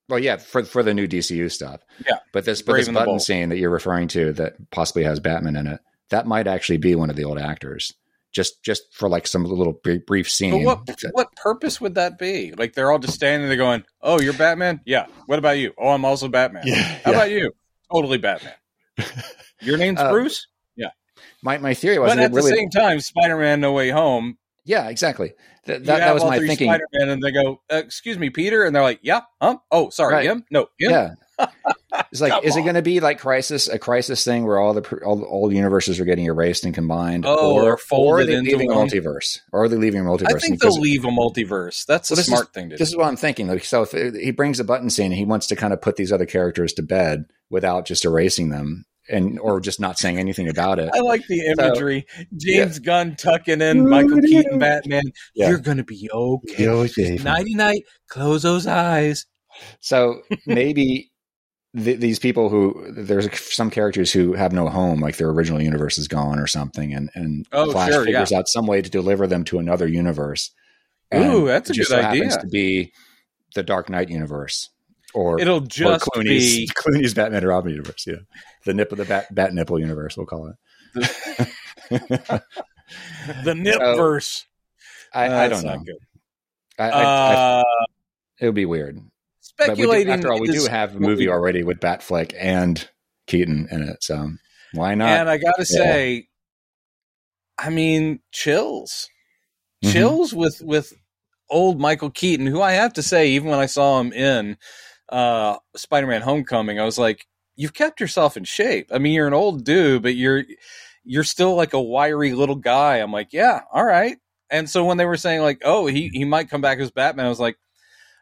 Well, yeah, for for the new DCU stuff. Yeah. But this but this button Bold. scene that you're referring to that possibly has Batman in it, that might actually be one of the old actors. Just just for like some little brief, brief But scene. what what purpose would that be? Like they're all just standing there going, "Oh, you're Batman? Yeah. What about you? Oh, I'm also Batman. Yeah, How yeah. about you? Totally Batman. [LAUGHS] Your name's Uh, Bruce. My my theory was But at really the same time, Spider-Man: No Way Home. yeah exactly that that, that was all my three thinking Spider-Man, and they go, uh, "Excuse me, Peter," and they're like, "Yeah, huh? Oh, sorry, Right. him? No, him? yeah. [LAUGHS] It's like, Come is it going to be like Crisis, a Crisis thing where all the all, all the universes are getting erased and combined, Oh, or or, are they leaving a multiverse, or are they leaving a multiverse? I think they'll leave a multiverse. That's Well, a smart is- thing to do. This do. is what I'm thinking. Like, so if he brings a button scene, he wants to kind of put these other characters to bed without just erasing them and or just not saying anything about it. I like the So- imagery. James Gunn tucking in Michael Keaton Batman. Yeah. You're gonna be okay. Okay. Nighty night. Close those eyes. So maybe th- these people who there's some characters who have no home, like their original universe is gone or something, and and Oh, Flash sure, figures out some way to deliver them to another universe. Ooh, that's a just good so happens idea. To be the Dark Knight universe, or It'll just or Clooney's, be [LAUGHS] Clooney's Batman and Robin universe. Yeah, the nip of the bat, bat nipple universe. We'll call it. the [LAUGHS] Nipverse. I, I don't know. I, I, Uh, it would be weird. We do, speculating. after all, we do have a movie already with Batfleck and Keaton in it, so why not? and I gotta Yeah. say, I mean, chills, Mhm. chills with with old Michael Keaton, who I have to say, even when I saw him in uh, Spider-Man: Homecoming, I was like, you've kept yourself in shape. I mean, you're an old dude, but you're you're still like a wiry little guy. I'm like, yeah, all right. And so when they were saying like, oh, he he might come back as Batman, I was like,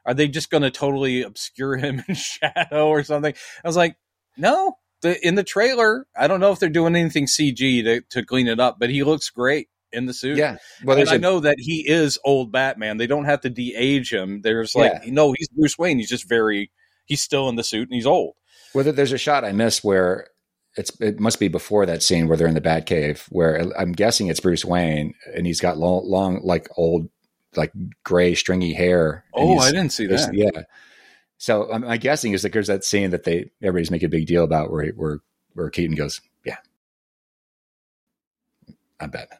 are they just going to totally obscure him [LAUGHS] in shadow or something? I was like, no. The, in the trailer, I don't know if they're doing anything CG to, to clean it up, but he looks great in the suit. yeah. Well, and there's I a, know that he is old Batman. They don't have to de-age him. There's like, no, he's Bruce Wayne. He's just very, he's still in the suit and he's old. whether there's a shot I missed where it's it must be before that scene where they're in the Batcave, where I'm guessing it's Bruce Wayne and he's got long, long like old, like gray stringy hair. Oh, I didn't see that. Yeah. So I'm, I'm guessing is that there's that scene that they everybody's making a big deal about where where where Keaton goes, yeah, I'm Batman,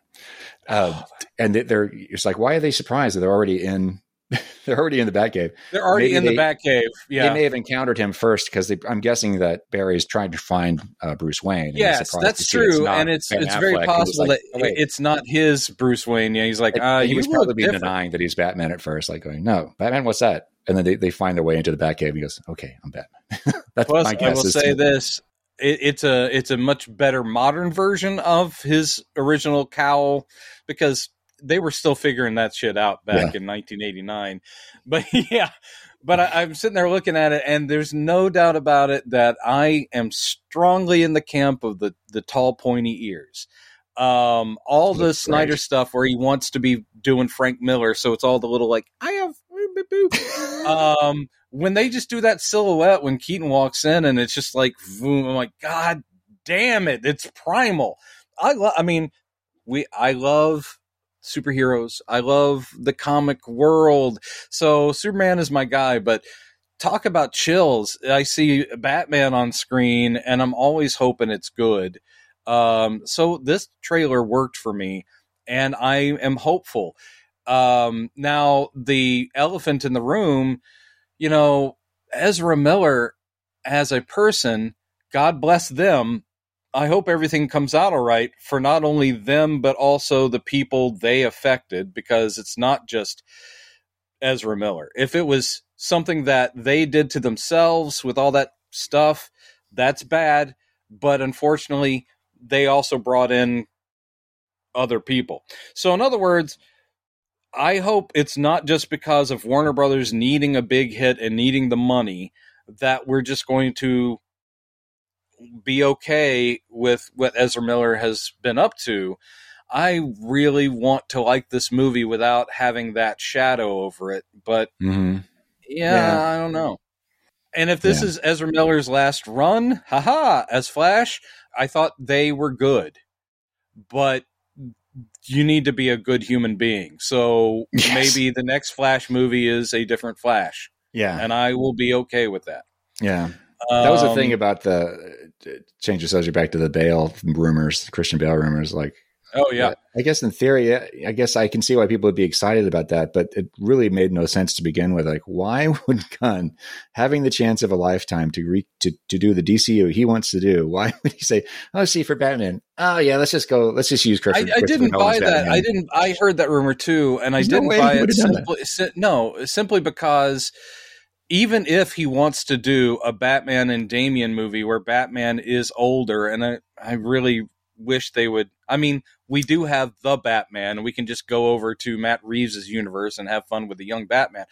um, [SIGHS] and they're it's like why are they surprised that they're already in [LAUGHS] they're already in the Batcave? They're already Maybe in the they- Batcave. They may have encountered him first because I'm guessing that Barry's trying to find uh, Bruce Wayne. Yes, that's see it's true, and it's Ben it's very Affleck. He's possible like, that "Oh, it's not his Bruce Wayne. Yeah, he's like, uh, he was probably different. denying that he's Batman at first, like going, "No, Batman, what's that?" And then they, they find their way into the Batcave. and He goes, "Okay, I'm Batman." [LAUGHS] That's Plus, my I will is say too. this: it, it's a it's a much better modern version of his original cowl because they were still figuring that shit out back in 1989. [LAUGHS] But yeah, but I, I'm sitting there looking at it, and there's no doubt about it that I am strongly in the camp of the the tall, pointy ears. Um, all the Snyder stuff where he wants to be doing Frank Miller, so it's all the little like I have. [LAUGHS] um, when they just do that silhouette when Keaton walks in and it's just like boom, I'm like, God damn it, it's primal. I love. I mean, we. I love superheroes. I love the comic world. So Superman is my guy, but talk about chills. I see Batman on screen and I'm always hoping it's good. Um, so this trailer worked for me and I am hopeful. Um, now the elephant in the room, you know, Ezra Miller as a person, God bless them. I hope everything comes out all right for not only them, but also the people they affected, because it's not just Ezra Miller. If it was something that they did to themselves with all that stuff, that's bad. But unfortunately, they also brought in other people. So, in other words, I hope it's not just because of Warner Brothers needing a big hit and needing the money that we're just going to be okay with what Ezra Miller has been up to. I really want to like this movie without having that shadow over it. But Mhm. yeah, Yeah. I don't know. And if this Yeah. is Ezra Miller's last run, haha, as Flash, I thought they were good. But you need to be a good human being. So [LAUGHS] Yes. maybe the next Flash movie is a different Flash. Yeah, And I will be okay with that. yeah. That was the Um, thing about the change the subject back to the Bale rumors, Christian Bale rumors. Like, Oh, yeah. I guess in theory, I guess I can see why people would be excited about that, but it really made no sense to begin with. Like, why [LAUGHS] would Gunn, having the chance of a lifetime to re- to to do the DCU he wants to do, why [LAUGHS] would he say, "Oh, see for Batman"? Oh yeah, let's just go. Let's just use I, Christopher. I didn't Christopher buy Nolan's that. Batman. I didn't. I heard that rumor too, and I There's no didn't way buy it simply. si- no, simply because even if he wants to do a Batman and Damian movie where Batman is older, and I, I really wish they would. I mean, we do have the Batman, and we can just go over to Matt Reeves' universe and have fun with the young Batman.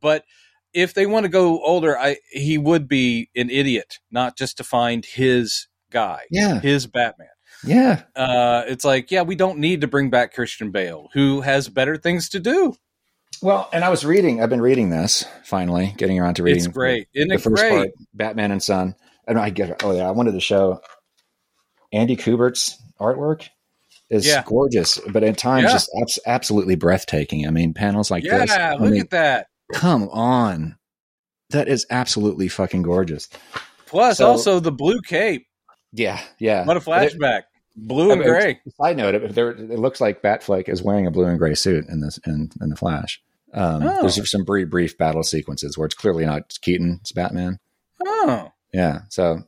But if they want to go older, I he would be an idiot not just to find his guy, Yeah, his Batman yeah, uh, it's like, yeah, we don't need to bring back Christian Bale, who has better things to do. Well, and I was reading. I've been reading this finally, getting around to reading. It's great, isn't the it first great? part, Batman and Son. And I get. Oh yeah, I wanted to show Andy Kubert's artwork is Yeah. gorgeous, but at times Yeah. just abs- absolutely breathtaking. I mean, panels like yeah, this. I look mean, at that. come on, that is absolutely fucking gorgeous. Plus, So- also the blue cape. Yeah, yeah. What a But it- flashback! Blue and I mean, gray. Side note: it, there, it looks like Batfleck is wearing a blue and gray suit in this in, in the Flash. Um, Oh. There's some brief, brief battle sequences where it's clearly not Keaton; it's Batman. Oh, Yeah. So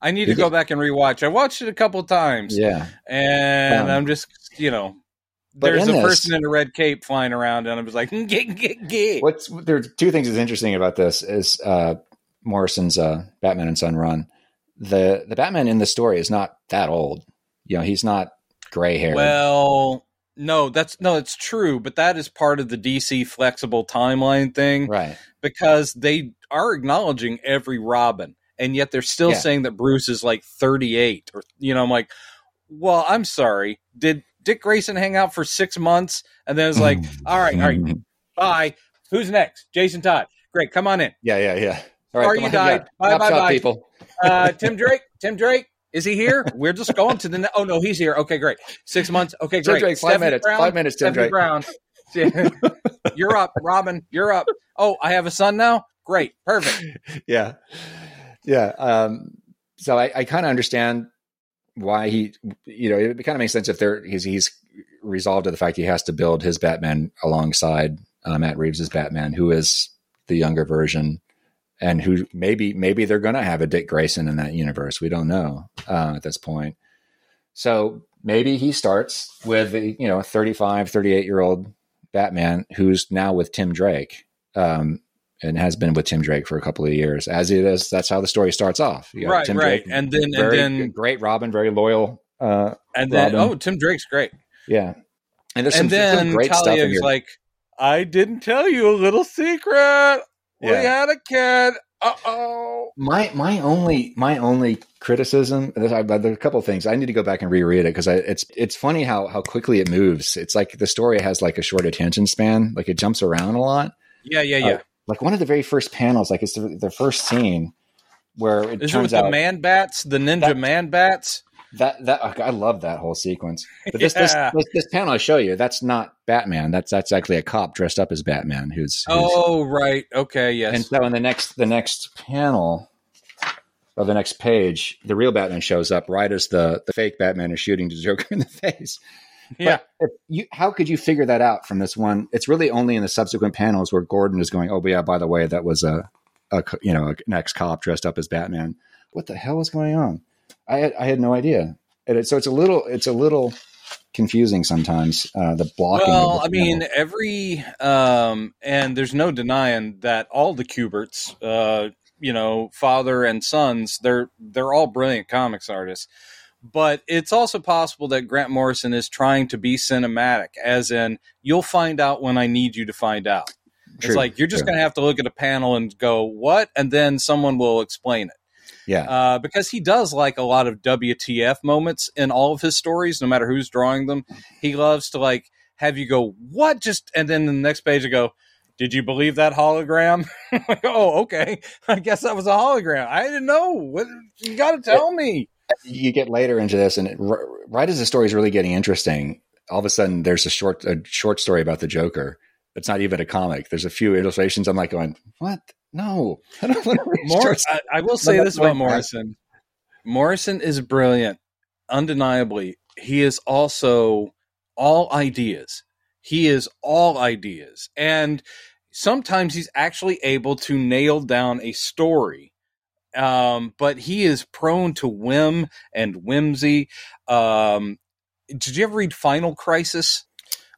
I need to go back and rewatch. I watched it a couple times, yeah, and Um, I'm just, you know, there's a this- person in a red cape flying around, and I was like, get, get, get. What's there's two things that's interesting about this is uh, Morrison's uh, Batman and Son run. The the Batman in the story is not that old. You know, he's not gray hair. Well, no, that's no, it's true, but that is part of the DC flexible timeline thing. right. because they are acknowledging every Robin, and yet they're still Yeah. saying that Bruce is like 38, or you know, I'm like, well, I'm sorry, did Dick Grayson hang out for six months and then it's like, [LAUGHS] all right, all right, bye. Who's next? Jason Todd. Great, come on in. Yeah, yeah, yeah. All right, Sorry come you on, died. Bye, Chop bye, bye. people. Uh, Tim Drake. Tim Drake. Is he here? We're just going to the. Ne- oh no, he's here. Okay, great. Six months. Okay, great. Drake, five Stephanie minutes. Brown? Five minutes, Tim Drake. Brown. [LAUGHS] You're up, Robin. You're up. Oh, I have a son now. Great, perfect. [LAUGHS] yeah yeah um so i, I kind of understand why he you know it kind of makes sense if there he's he's resolved to the fact he has to build his batman alongside uh, matt reeves's batman who is the younger version and who maybe maybe they're going to have a dick grayson in that universe we don't know uh, at this point so maybe he starts with a you know 35 38 year old batman who's now with tim drake um, and has been with Tim Drake for a couple of years. As it is, that's how the story starts off. You Right, Tim right. Drake, And then- and then- great Robin, very loyal. Uh, And then, Robin. oh, Tim Drake's great. yeah, and there's some, and some then great stuff in Talia's here. like, I didn't tell you a little secret. We Yeah. had a kid. Uh oh. my my only my only criticism. There's, I- there's a couple of things I need to go back and reread it because it's it's funny how how quickly it moves. It's like the story has like a short attention span. Like it jumps around a lot. Yeah, yeah, Uh, yeah. Like one of the very first panels, like it's the, the first scene where it Is it turns with the man bats, the ninja That- man bats? That that I love that whole sequence. But this, Yeah. this, this this panel I show you, that's not Batman. That's that's actually a cop dressed up as Batman who's, who's Oh, right. Okay, yes. and so in the next the next panel of the next page, the real Batman shows up right as the the fake Batman is shooting the Joker in the [LAUGHS] face. yeah. If you, how could you figure that out from this one? It's really only in the subsequent panels where Gordon is going, "Oh, but yeah, by the way, that was a, a you know an ex cop dressed up as Batman." What the hell is going on? I had, I had no idea. And it, so it's a little it's a little confusing sometimes. Uh, the blocking. Well, the I mean, every um, and there's no denying that all the Kuberts, uh, you know, father and sons, they're they're all brilliant comics artists. But it's also possible that Grant Morrison is trying to be cinematic, as in, you'll find out when I need you to find out. True, it's like you're just going to have to look at a panel and go, "What?" and then someone will explain it. Yeah. uh, because he does like a lot of WTF moments in all of his stories, no matter who's drawing them. He loves to like have you go, what just, and then the next page you go, did you believe that hologram? [LAUGHS] like, oh, okay. I guess that was a hologram. I didn't know. What, you got to tell me. you get later into this, and it, right as the story is really getting interesting, all of a sudden there's a short a short story about the Joker. It's not even a comic. There's a few illustrations. I'm like going, what? No, [LAUGHS] I don't want to Mor- I, I will say this about. Morrison. Morrison is brilliant, undeniably. He is also all ideas. He is all ideas. And sometimes he's actually able to nail down a story. Um, but he is prone to whim and whimsy. Um, did you ever read Final Crisis?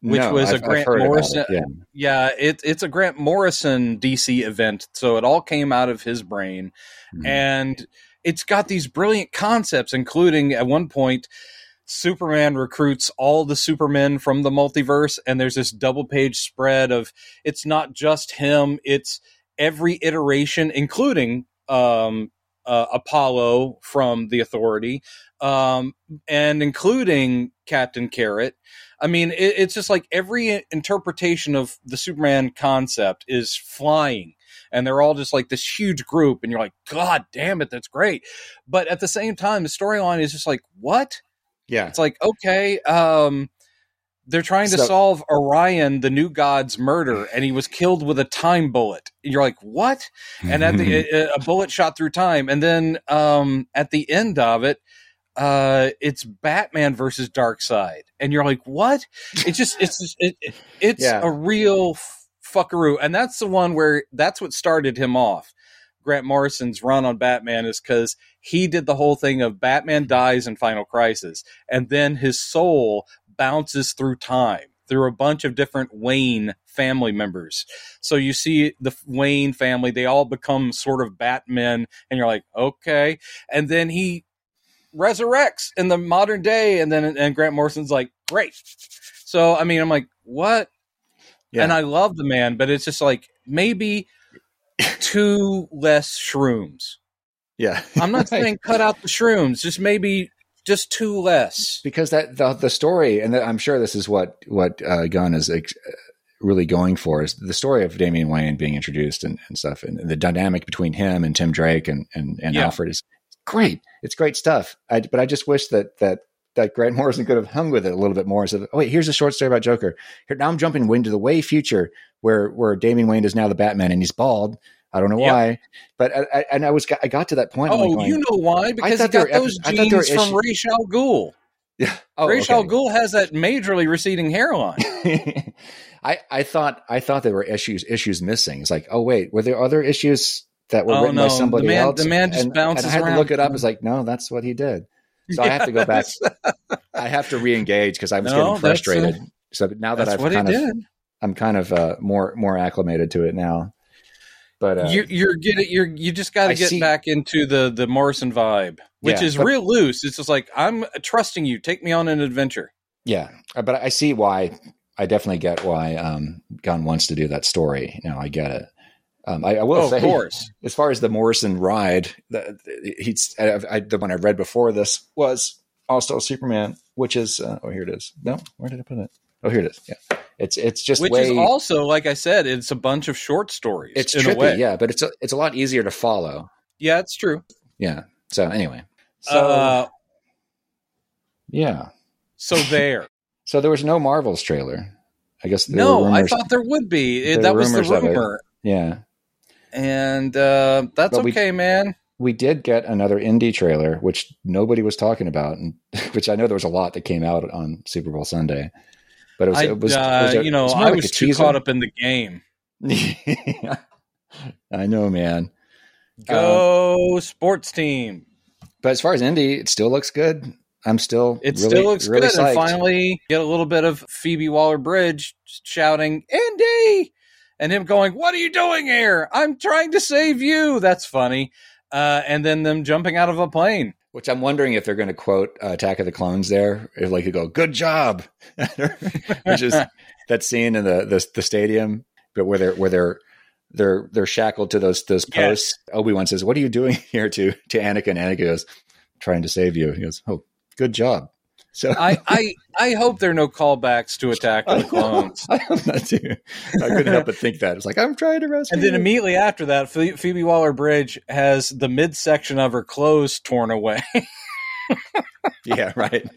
Which No, was a I've- I've Grant Morrison- it, Yeah. Yeah, it, it's a Grant Morrison DC event, so it all came out of his brain, Mhm. and it's got these brilliant concepts, including at one point, Superman recruits all the Supermen from the multiverse, and there's this double page spread of it's not just him; it's every iteration, including um, uh, Apollo from the Authority, um, and including Captain Carrot. I mean, it, it's just like every interpretation of the Superman concept is flying, and they're all just like this huge group, and you're like, God damn it, that's great. But at the same time, the storyline is just like, what? Yeah. It's like, okay, um, they're trying to So- solve Orion, the new god's murder, and he was killed with a time bullet. And you're like, what? And at the [LAUGHS] a, bullet shot through time, and then um, at the end of it, uh, it's Batman versus Darkseid, and you're like, what? It's just, it's, just- it, it- it's Yeah. a real fuckaroo, and that's the one where that's what started him off. Grant Morrison's run on Batman is because he did the whole thing of Batman dies in Final Crisis, and then his soul bounces through time through a bunch of different Wayne family members. So you see the Wayne family, they all become sort of Batmen, and you're like, okay. And then he resurrects in the modern day, and then and Grant Morrison's like, great. So I mean, I'm like, what? Yeah. And I love the man, but it's just like maybe [LAUGHS] two less shrooms. yeah. I'm not [LAUGHS] saying cut out the shrooms, just maybe just two less. because that the, the story, and I'm sure this is what what uh, Gunn is ex- really going for is the story of Damian Wayne being introduced and, and stuff, and the dynamic between him and Tim Drake and and, and Yeah. Alfred is great. It's great stuff. I, but I just wish that that that Grant [LAUGHS] Morrison could have hung with it a little bit more. So, oh wait, here's a short story about Joker. Here now I'm jumping into the way future where where Damian Wayne is now the Batman and he's bald. I don't know Yep. why, but I, I, and I was I got to that point. Oh, like going, you know why? Because he got were those I thought there were genes from Ra's al Ghul. yeah, oh, Ra's al okay. Ghul has that majorly receding hairline. [LAUGHS] I I thought I thought there were issues issues missing. It's like, oh wait, were there other issues that were Oh, written by somebody the man- else? the man just and, bounces and I had around. to look it up. It's like, no, that's what he did. So I have to go back. [LAUGHS] I have to re-engage because I was No, getting frustrated. uh, so now that That's I've what he kind of, did. I'm kind of uh, more more acclimated to it now. But uh, you're you're getting you're you just got to get see- back into the the Morrison vibe, which Yeah, is but- real loose. It's just like I'm trusting you. Take me on an adventure. Yeah, uh, but I see why. I definitely get why um, Gunn wants to do that story. You know, I get it. Um, I, I will Oh, say, of course. [LAUGHS] as far as the Morrison ride, the, the- he's I, I, the one I read before this was also Superman, which is uh, oh here it is. No, where did I put it? Oh here it is. Yeah, it's it's just Which way is also, like I said, it's a bunch of short stories. it's in a way. trippy, yeah, but it's a, it's a lot easier to follow. Yeah, it's true. Yeah. So anyway, so uh, yeah, so [LAUGHS] there. so there was no Marvels trailer. I guess there no, were I thought there would be. It, there that was the rumors of it. rumor, yeah, and uh, that's But we- okay, man. we did get another Indy trailer, which nobody was talking about, and [LAUGHS] which I know there was a lot that came out on Super Bowl Sunday. But it was, I, it was, it uh, was a- you know, it was I like was too caught up in the game. [LAUGHS] I know, man. Go sports team. But as far as Indy, it still looks good. I'm still It really, still looks really good, psyched. and finally get a little bit of Phoebe Waller Bridge shouting "Indy," and him going, "What are you doing here? I'm trying to save you." That's funny. Uh, and then them jumping out of a plane. Which I'm wondering if they're going to quote uh, Attack of the Clones there, if like you go, "Good job," [LAUGHS] which is [LAUGHS] that scene in the, the the stadium, but where they're where they're they're they're shackled to those those Yes. posts. Obi Wan says, "What are you doing [LAUGHS] here?" To to Anakin. Anakin goes, "Trying to save you." He goes, "Oh, good job." So I, I I hope there are no callbacks to Attack of the [LAUGHS] Clones. I hope not too. I couldn't help but think that it's like I'm trying to rescue. And then you." immediately after that, Phoebe Waller Bridge has the midsection of her clothes torn away. [LAUGHS] yeah, right.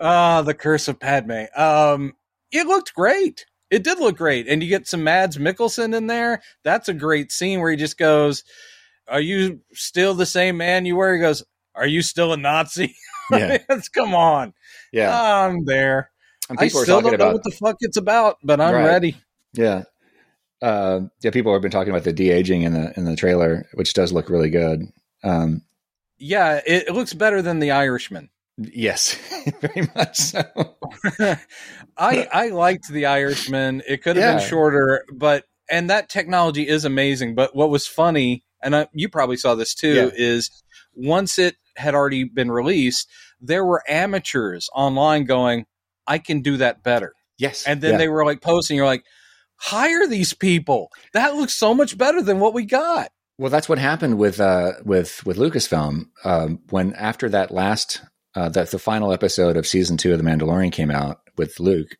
Ah, the curse of Padme. Um, it looked great. It did look great, and you get some Mads Mikkelsen in there. That's a great scene where he just goes, "Are you still the same man you were?" He goes, "Are you still a Nazi?" [LAUGHS] Yeah, [LAUGHS] come on, yeah. I'm there. And I people are still don't know what the fuck it's about, but I'm Right. ready. yeah, uh, yeah. People have been talking about the de aging in the in the trailer, which does look really good. Um, Yeah, it, it looks better than The Irishman. yes, [LAUGHS] very much so. [LAUGHS] I I liked The Irishman. It could have Yeah. been shorter, but and that technology is amazing. But what was funny, and I, you probably saw this too, Yeah. is once it had already been released, there were amateurs online going, "I can do that better," Yes, and then yeah. they were like posting, "You're like." Hire these people. That looks so much better than what we got. Well, that's what happened with uh, with with Lucasfilm um, when after that last uh, that the final episode of season two of The Mandalorian came out with Luke.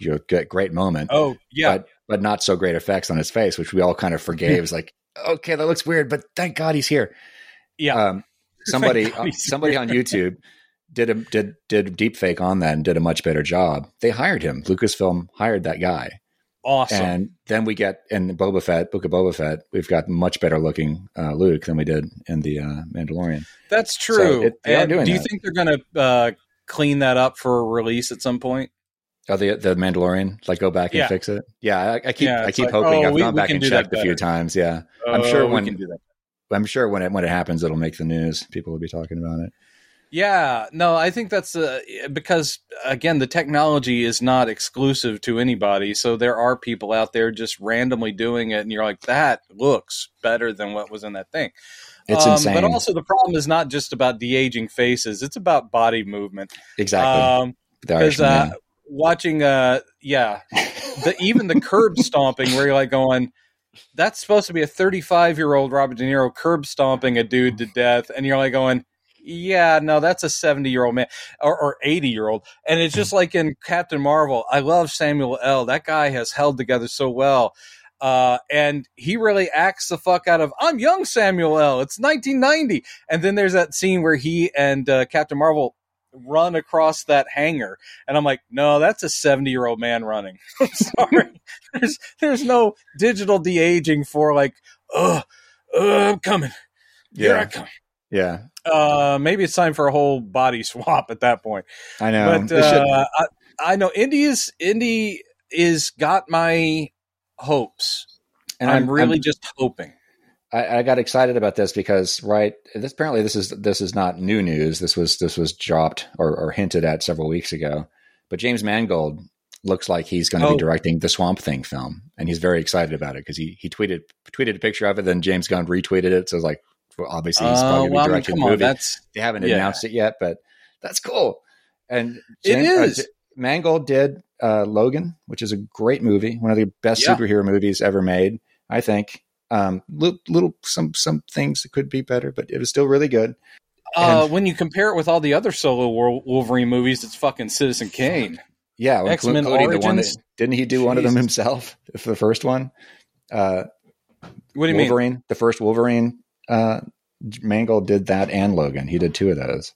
You know, get great moment, Oh yeah, but but not so great effects on his face, which we all kind of forgave. [LAUGHS] It's like, okay, that looks weird, but thank God he's here. yeah. Um, [LAUGHS] somebody somebody on YouTube did a did did deep fake on that and did a much better job. They hired him. Lucasfilm hired that guy. awesome. And then we get in Boba Fett, Book of Boba Fett, we've got much better looking uh, Luke than we did in the uh, Mandalorian. That's true. it- they are doing do you that. think they're going to uh, clean that up for a release at some point? Oh, the the Mandalorian, like go back and Yeah. fix it. Yeah, I, I keep Yeah, I keep like, hoping. oh, I've we- gone we back and checked a few times. Yeah, I'm sure Oh, we when- can do that. I'm sure when it when it happens, it'll make the news. People will be talking about it. Yeah, no, I think that's uh, because again, the technology is not exclusive to anybody. So there are people out there just randomly doing it, and you're like, that looks better than what was in that thing. It's Um, insane. But also, the problem is not just about de aging faces; it's about body movement. exactly. Um, because Irishman, uh, watching, uh, yeah, the, even the curb stomping, where you're like going, that's supposed to be a 35 year old Robert De Niro curb stomping a dude to death, and you're like going, yeah, no, that's a 70 year old man or, or 80 year old, and it's just like in Captain Marvel. I love Samuel L. That guy has held together so well. Uh, and he really acts the fuck out of I'm young Samuel L. It's 1990, and then there's that scene where he and uh, Captain Marvel run across that hangar, and I'm like, no, that's a 70 year old man running. [LAUGHS] I'm sorry, there's there's no digital de aging for like, oh, I'm coming, here I yeah, come. yeah, Uh, maybe it's time for a whole body swap at that point. I know. but uh, I, I know Indy is Indy is got my hopes, and I'm, really just hoping. I, I got excited about this because right this apparently this is this is not new news. This was this was dropped or, or hinted at several weeks ago. But James Mangold looks like he's going to Oh. be directing the Swamp Thing film, and he's very excited about it because he he tweeted tweeted a picture of it, then James Gunn retweeted it. So it's like well, obviously he's Uh, probably going to well, I be mean, directing the on, movie. that's they haven't yeah. announced it yet, but that's cool. And It James- uh, Mangold did uh, Logan, which is a great movie, one of the best Yeah. superhero movies ever made. I think. Um, little, little some some things that could be better, but it was still really good. uh, And- when you compare it with all the other solo Wolverine movies, it's fucking Citizen Kane. Yeah, including the one that Origins? didn't he do one of them himself [LAUGHS] the first one? Uh, What do you mean? Wolverine, the first Wolverine. Uh, Mangold did that and Logan. He did two of those.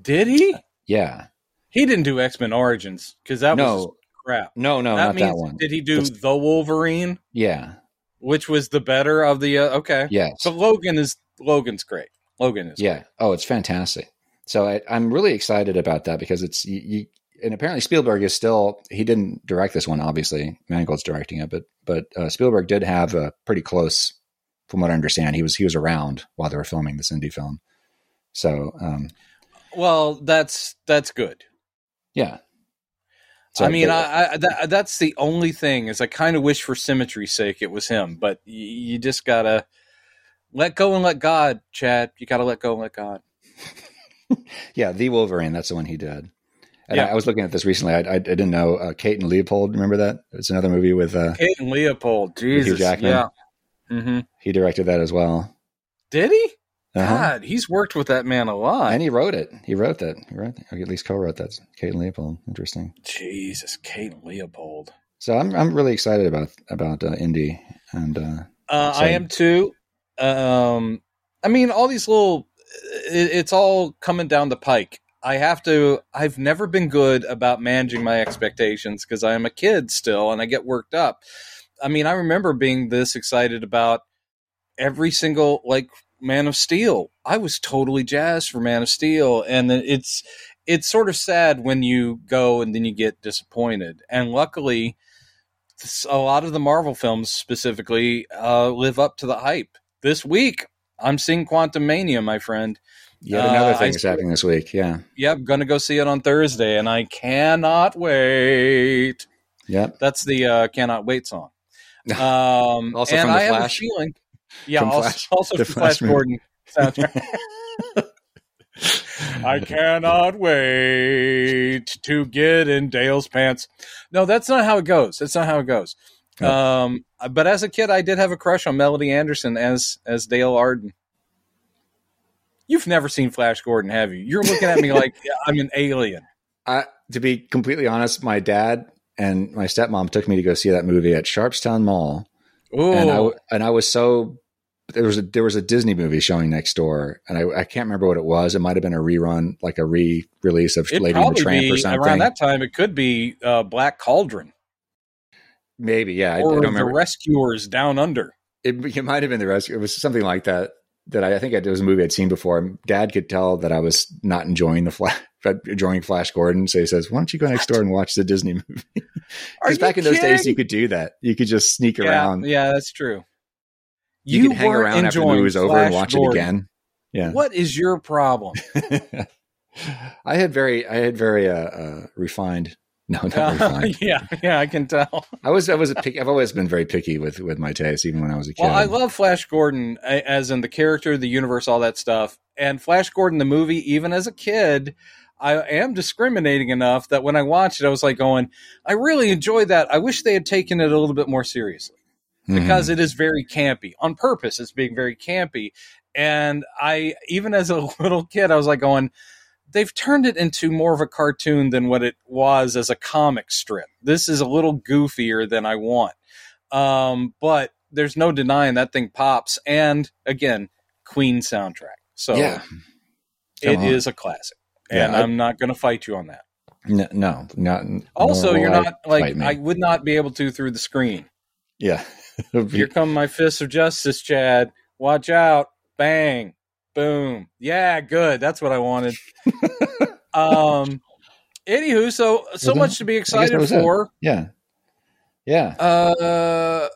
Did he? Yeah. He didn't do X Men Origins because that was crap. no, no, that not means that one. did he do That's- the Wolverine, Yeah. Which was the better of the? Uh, okay, Yes. so Logan is Logan's great. Logan is Yeah. Oh, it's fantastic. So I, I'm really excited about that because it's you, you, and apparently Spielberg is still he didn't direct this one. Obviously, Mangold's directing it, but but uh, Spielberg did have a pretty close, from what I understand, he was he was around while they were filming this Indy film. So um, well. That's that's good. yeah. So I mean, I, I that, that's the only thing is I kind of wish for symmetry's sake it was him, but y- you just gotta let go and let God, Chad. You gotta let go and let God. [LAUGHS] yeah, the Wolverine. That's the one he did. And Yeah. I, I was looking at this recently. I, I, I didn't know uh, Kate and Leopold. Remember that? It's another movie with uh, Kate and Leopold. Jesus. Jackman. Yeah. hmm he directed that as well. Did he? Uh-huh. God, he's worked with that man a lot. And he wrote it. He wrote that. He wrote, or at least co-wrote that. Kate and Leopold. Interesting. Jesus, Kate and Leopold. So I'm I'm really excited about about uh, Indy and uh, Uh, I am too. Um, I mean, all these little, it, it's all coming down the pike. I have to. I've never been good about managing my expectations because I am a kid still, and I get worked up. I mean, I remember being this excited about every single like Man of Steel. I was totally jazzed for Man of Steel, and it's it's sort of sad when you go and then you get disappointed. And luckily, a lot of the Marvel films specifically uh, live up to the hype. This week, I'm seeing Quantumania, my friend. yet another Uh, thing I is happening this week. Yeah. Yep, gonna go see it on Thursday, and I cannot wait. Yep. That's the uh, "Cannot Wait" song. [LAUGHS] Um, Also and from The I have a Flash? feeling, yeah, From also, Flash- also the Flash, Flash. Gordon [LAUGHS] soundtrack. [LAUGHS] I cannot wait to get in Dale's pants. No, that's not how it goes. That's not how it goes. Oh. Um, but as a kid, I did have a crush on Melody Anderson as as Dale Arden. You've never seen Flash Gordon, have you? You're looking at me [LAUGHS] like I'm an alien. I, to be completely honest, my dad and my stepmom took me to go see that movie at Sharpstown Mall, Ooh, and I and I was so there was a there was a Disney movie showing next door, and I, I can't remember what it was. It might have been a rerun, like a re release of it'd Lady and the Tramp or something. around that time. It could be uh, Black Cauldron Maybe, yeah. I, I or don't The remember. Rescuers Down Under. It, it might have been the rest. It was something like that. That I, I think it was a movie I'd seen before. Dad could tell that I was not enjoying the Flash, [LAUGHS] enjoying Flash Gordon. So he says, "Why don't you go next door and watch the Disney movie?" Because [LAUGHS] back in those days, you could do that. You could just sneak yeah, around. Yeah, that's true. You, could hang around after the enjoying movie was over Flash and watch Gordon. it again. Yeah. What is your problem? [LAUGHS] I had very, I had very uh, uh, refined. No, not [LAUGHS] refined. yeah, yeah, I can tell. I was, I was a pick. I've always been very picky with with my taste, even when I was a kid. Well, I love Flash Gordon as in the character, the universe, all that stuff. And Flash Gordon, the movie, even as a kid, I am discriminating enough that when I watched it, I was like going, I really enjoyed that. I wish they had taken it a little bit more seriously Mhm. because it is very campy on purpose. It's being very campy. And I, even as a [LAUGHS] little kid, I was like going, they've turned it into more of a cartoon than what it was as a comic strip. This is a little goofier than I want. Um, but there's no denying that thing pops. And again, Queen soundtrack. So yeah. it Come is a classic. Yeah, And I- I'm not going to fight you on that. No, no, not. Also, you're I not like. I would not be able to through the screen. yeah. [LAUGHS] Here come my fists of justice, Chad. Watch out. Bang. Boom. Yeah, good. That's what I wanted. [LAUGHS] um anywho, so so much to be excited was it. for. yeah. Yeah. Uh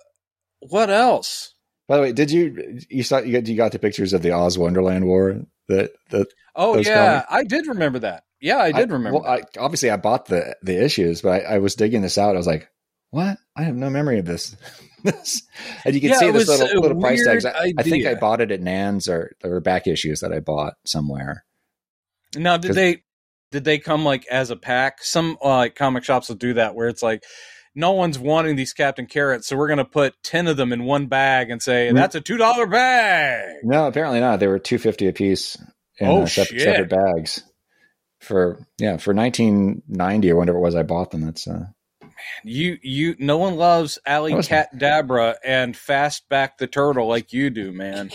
what else? By the way, did you you saw you got you got the pictures of the Oz Wonderland War that that Oh yeah, I did remember that. Yeah, I did remember. Well, I, obviously, I bought the the issues, but I, I was digging this out. I was like, "What? I have no memory of this." This- and you can Yeah, see this little little price tags. I, I think I bought it at Nan's, or there were back issues that I bought somewhere. now, did they did they come like as a pack? Some uh, like comic shops will do that where it's like no one's wanting these Captain Carrots, so we're going to put 10 of them in one bag and say that's a $2 bag. No, apparently not. They were two fifty a piece in Oh, uh, sep- shit. separate bags for yeah for nineteen ninety or whatever it was. I bought them. That's uh, You you no one loves Alley Cat Dabra and Fastback the Turtle like you do, man.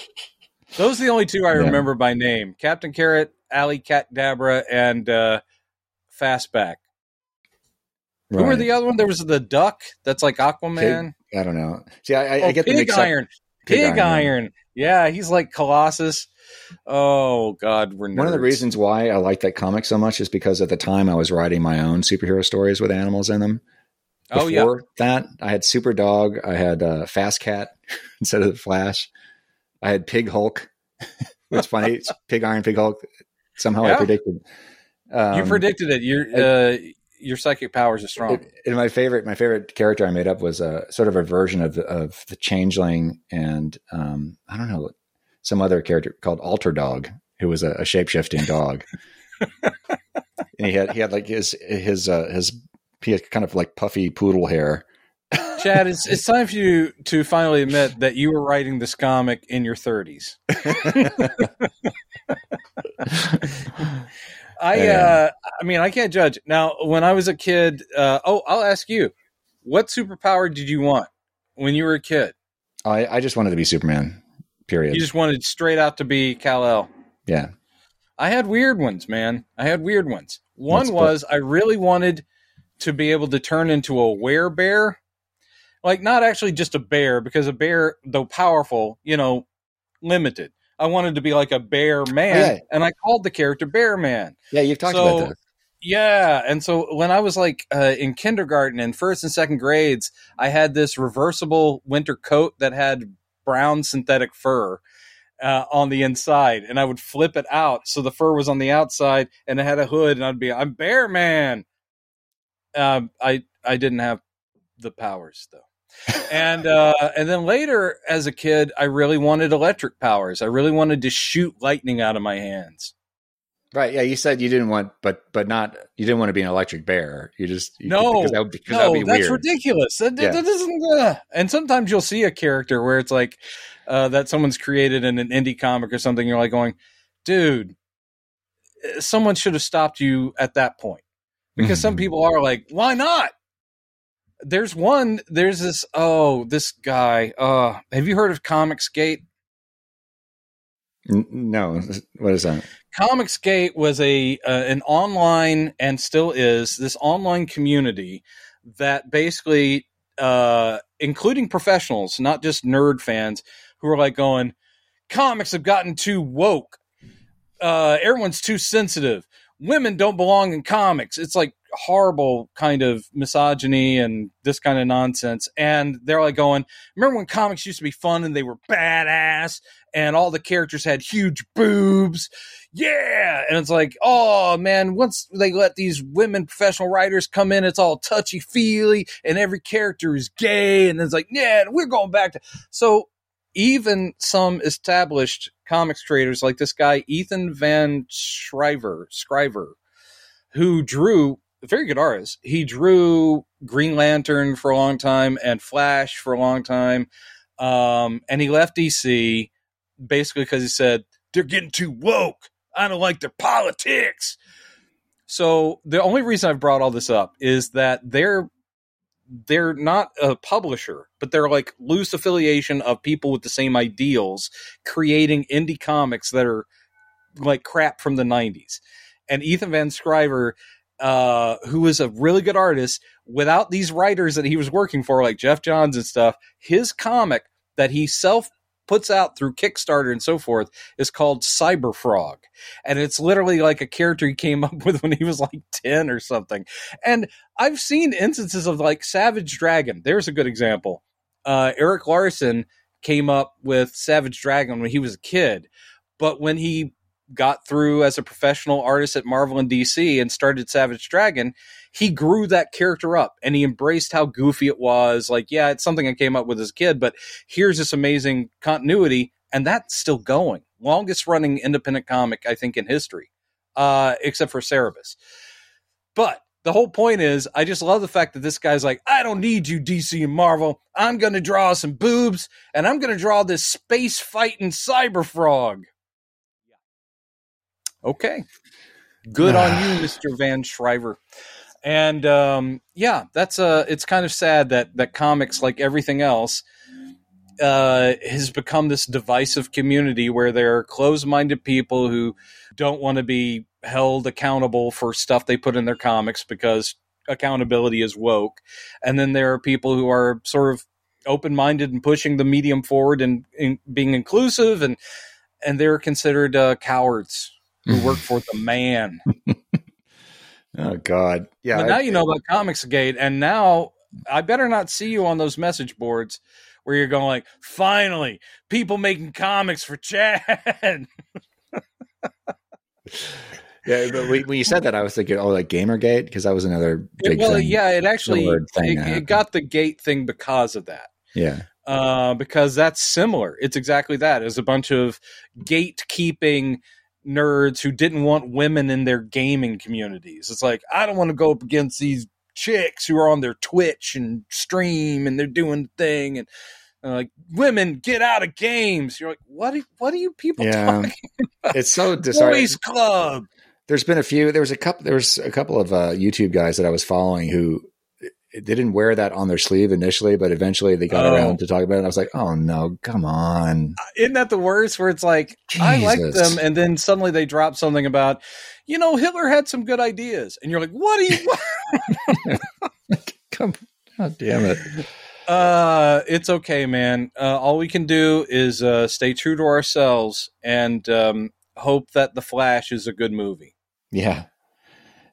Those are the only two I Yeah. remember by name. Captain Carrot, Alley Cat Dabra, and uh Fastback. Who were the other one? There was the duck that's like Aquaman. I don't know. See, I, I, oh, I get the Pig up. Iron. Pig Pig, Iron. Iron. Yeah, he's like Colossus. Oh God, we're One of the reasons why I like that comic so much is because at the time I was writing my own superhero stories with animals in them. Oh yeah, Before that, I had Super Dog, I had uh, Fast Cat [LAUGHS] instead of the Flash. I had Pig Hulk. [LAUGHS] it's funny, it's Pig Iron, Pig Hulk. Somehow I predicted. Um, you predicted it. Your uh, your psychic powers are strong. it- and my favorite, my favorite character I made up was a sort of a version of the, of the Changeling, and um, I don't know some other character called Alter Dog, who was a, a shape shifting dog. [LAUGHS] and he had he had like his his uh, his he had kind of like puffy poodle hair. [LAUGHS] Chad, it's, it's time for you to finally admit that you were writing this comic in your 30s. [LAUGHS] I uh I mean I can't judge. Now when I was a kid, uh oh, I'll ask you. What superpower did you want when you were a kid? I I just wanted to be Superman. Period. You just wanted straight out to be Kal-El. yeah. I had weird ones, man. I had weird ones. One What's- was I really wanted to be able to turn into a werebear. Like not actually just a bear, because a bear, though powerful, you know, limited. I wanted to be like a bear man, Oh, yeah. and I called the character Bear Man. Yeah, you've talked So- about that. Yeah, and so when I was like uh, in kindergarten and first and second grades, I had this reversible winter coat that had brown synthetic fur uh, on the inside, and I would flip it out so the fur was on the outside, and it had a hood, and I'd be I'm Bear Man. Um, I I didn't have the powers though. and uh, and then later, as a kid, I really wanted electric powers. I really wanted to shoot lightning out of my hands. Right. Yeah, you said you didn't want, but but not you didn't want to be an electric bear. You just you, No, because that would, because no, be that's weird. ridiculous. That, Yeah. that doesn't. uh, and sometimes you'll see a character where it's like uh, that someone's created in an indie comic or something. You're like going, dude, uh, someone should have stopped you at that point because some Mhm. people are like, why not? There's one. There's this. Oh, this guy. Uh, have you heard of Comicsgate? No, what is that? Comicsgate was a uh, an online and still is this online community that basically, uh, including professionals, not just nerd fans, who are like going, comics have gotten too woke. Uh, everyone's too sensitive. Women don't belong in comics. It's like horrible kind of misogyny and this kind of nonsense. And they're like going, remember when comics used to be fun and they were badass and all the characters had huge boobs? yeah and it's like oh man once they let these women professional writers come in it's all touchy feely and every character is gay and it's like yeah we're going back to so even some established comics creators like this guy ethan van sciver sciver who drew very good artist he drew green lantern for a long time and flash for a long time um, and he left dc basically because he said they're getting too woke I don't like their politics. So the only reason I've brought all this up is that they're they're not a publisher, but they're like loose affiliation of people with the same ideals creating indie comics that are like crap from the 90s. And Ethan Van Sciver uh, who is a really good artist, without these writers that he was working for, like Geoff Johns and stuff, his comic that he self puts out through Kickstarter and so forth is called Cyber Frog. And it's literally like a character he came [LAUGHS] up with when he was like 10 or something. And I've seen instances of like Savage Dragon. There's a good example. Uh, Erik Larsen came up with Savage Dragon when he was a kid, but when he got through as a professional artist at Marvel and DC and started Savage Dragon, he grew that character up and he embraced how goofy it was. Like, yeah, it's something I came up with as a kid, but here's this amazing continuity, and that's still going. Longest running independent comic, I think, in history, uh, except for Cerebus. But the whole point is, I just love the fact that this guy's like, I don't need you, DC and Marvel. I'm going to draw some boobs, and I'm going to draw this space fighting cyber frog. Okay. Good on you, [SIGHS] Mr. Van Sciver. And um, yeah, that's uh it's kind of sad that that comics, like everything else, uh, has become this divisive community where there are closed-minded people who don't want to be held accountable for stuff they put in their comics because accountability is woke, and then there are people who are sort of open-minded and pushing the medium forward and, and being inclusive, and and they're considered uh, cowards who work [LAUGHS] for the man. [LAUGHS] Oh God, yeah. but now I- you know about Comicsgate, and now I better not see you on those message boards where you're going like, finally, people making comics for Chad. [LAUGHS] yeah. But when you said that, I was thinking, oh, like GamerGate, because that was another big thing. well, thing. yeah, it actually it, it got the gate thing because of that. yeah, Uh, because that's similar. It's exactly that. It's a bunch of gatekeeping nerds who didn't want women in their gaming communities. It's like I don't want to go up against these chicks who are on their Twitch and stream and they're doing the thing and uh, like women get out of games. You're like, what? Are, what are you people Yeah. talking? It's so [LAUGHS] disheartening. Boys Club. There's been a few. There was a couple. There was a couple of uh, YouTube guys that I was following who they didn't wear that on their sleeve initially, but eventually they got Oh. around to talk about it. And I was like, oh no, come on. Isn't that the worst? Where it's like I like them, and then suddenly they drop something about, you know, Hitler had some good ideas, and you're like, what are you? [LAUGHS] [LAUGHS] Come, God damn it. Uh, it's okay, man. Uh, all we can do is uh, stay true to ourselves and um, hope that The Flash is a good movie. Yeah.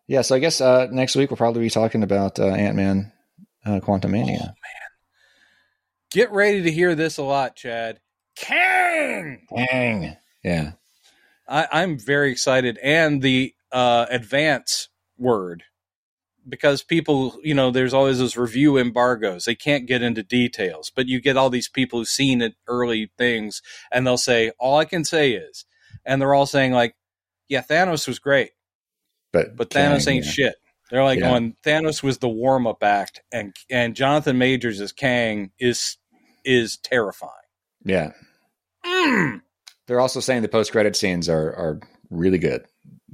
Yeah. So I guess uh, next week we'll probably be talking about uh, Ant Man uh, Quantumania. Get ready to hear this a lot, Chad. Kang! Dang. Yeah. I, I'm very excited, and the uh, advance word because people, you know, there's always those review embargoes. They can't get into details, but you get all these people who've seen it early things, and they'll say, "All I can say is," and they're all saying like, "Yeah, Thanos was great." But but Thanos Kang, ain't yeah. shit. They're like Yeah. going Thanos was the warm up act, and and Jonathan Majors as Kang is is terrifying. Yeah. Mm. They're also saying the post credit scenes are are really good.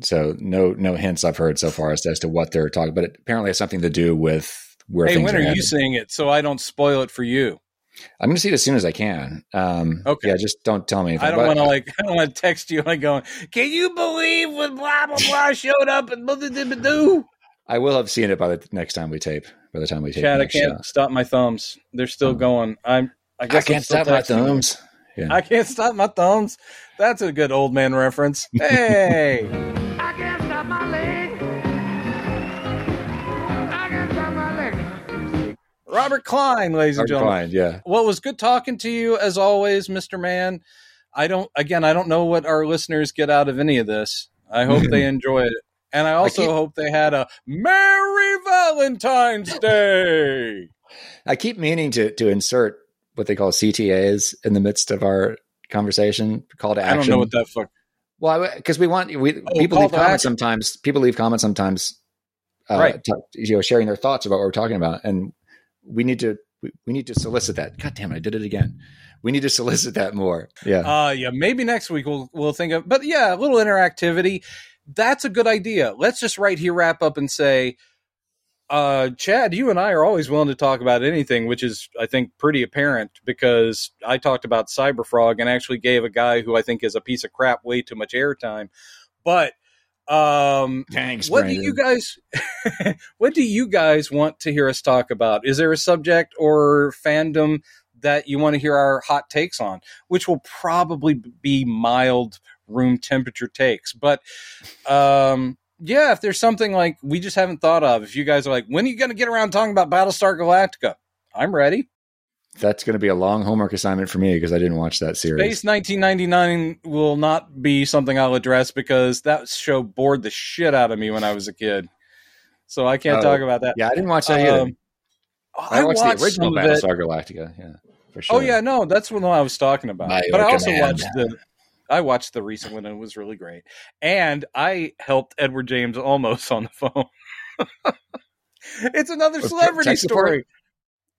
So no no hints I've heard so far as, as to what they're talking, but it apparently has something to do with where Hey, when are are you seeing it so I don't spoil it for you? I'm going to see it as soon as I can. Um, Okay. Yeah, just don't tell me. anything. I don't want to like [LAUGHS] I don't want to text you like going, can you believe when blah blah blah [LAUGHS] showed up and blah blah blah blah do? I will have seen it by the next time we tape. By the time we tape, Chad, I can't show. stop my thumbs. They're still Oh. going. I'm. I I guess I'm can't stop my thumbs. Yeah. I can't stop my thumbs. That's a good old man reference. [LAUGHS] Hey. I can't stop my leg. Robert Klein, ladies and gentlemen. find, yeah. Well, it was good talking to you as always, Mr. Man. I don't again, I don't know what our listeners get out of any of this. I hope they [LAUGHS] enjoyed it. And I also keep- hope they had a Merry Valentine's [LAUGHS] Day. I keep meaning to to insert what they call CTAs in the midst of our conversation. Call to action. I don't know what that fuck. Well, because we want we Oh, people leave comments action. sometimes. People leave comments sometimes, uh, Right. t- you know, sharing their thoughts about what we're talking about, and we need to we, need to solicit that. God damn it, I did it again. We need to solicit that more. Yeah, Uh yeah, maybe next week we'll we'll think of but yeah, a little interactivity. That's a good idea. Let's just right here wrap up and say uh Chad, you and I are always willing to talk about anything, which is I think pretty apparent because I talked about Cyberfrog and actually gave a guy who I think is a piece of crap way too much airtime. But um thanks. what do you guys [LAUGHS] what do you guys want to hear us talk about? Is there a subject or fandom that you want to hear our hot takes on? Which will probably be mild room temperature takes but um yeah if there's something like we just haven't thought of if you guys are like when are you going to get around talking about battlestar galactica? I'm ready That's going to be a long homework assignment for me because I didn't watch that series. Space 1999 will not be something I'll address because that show bored the shit out of me when I was a kid. So I can't Oh, talk about that. Yeah, I didn't watch that either. Um, I, watched, the original some of it. Battlestar Galactica. Yeah, for sure. Oh yeah, no, that's what I was talking about. By but I also command. watched the I watched the recent one and it was really great. And I helped Edward James Olmos on the phone. [LAUGHS] it's another celebrity tech support?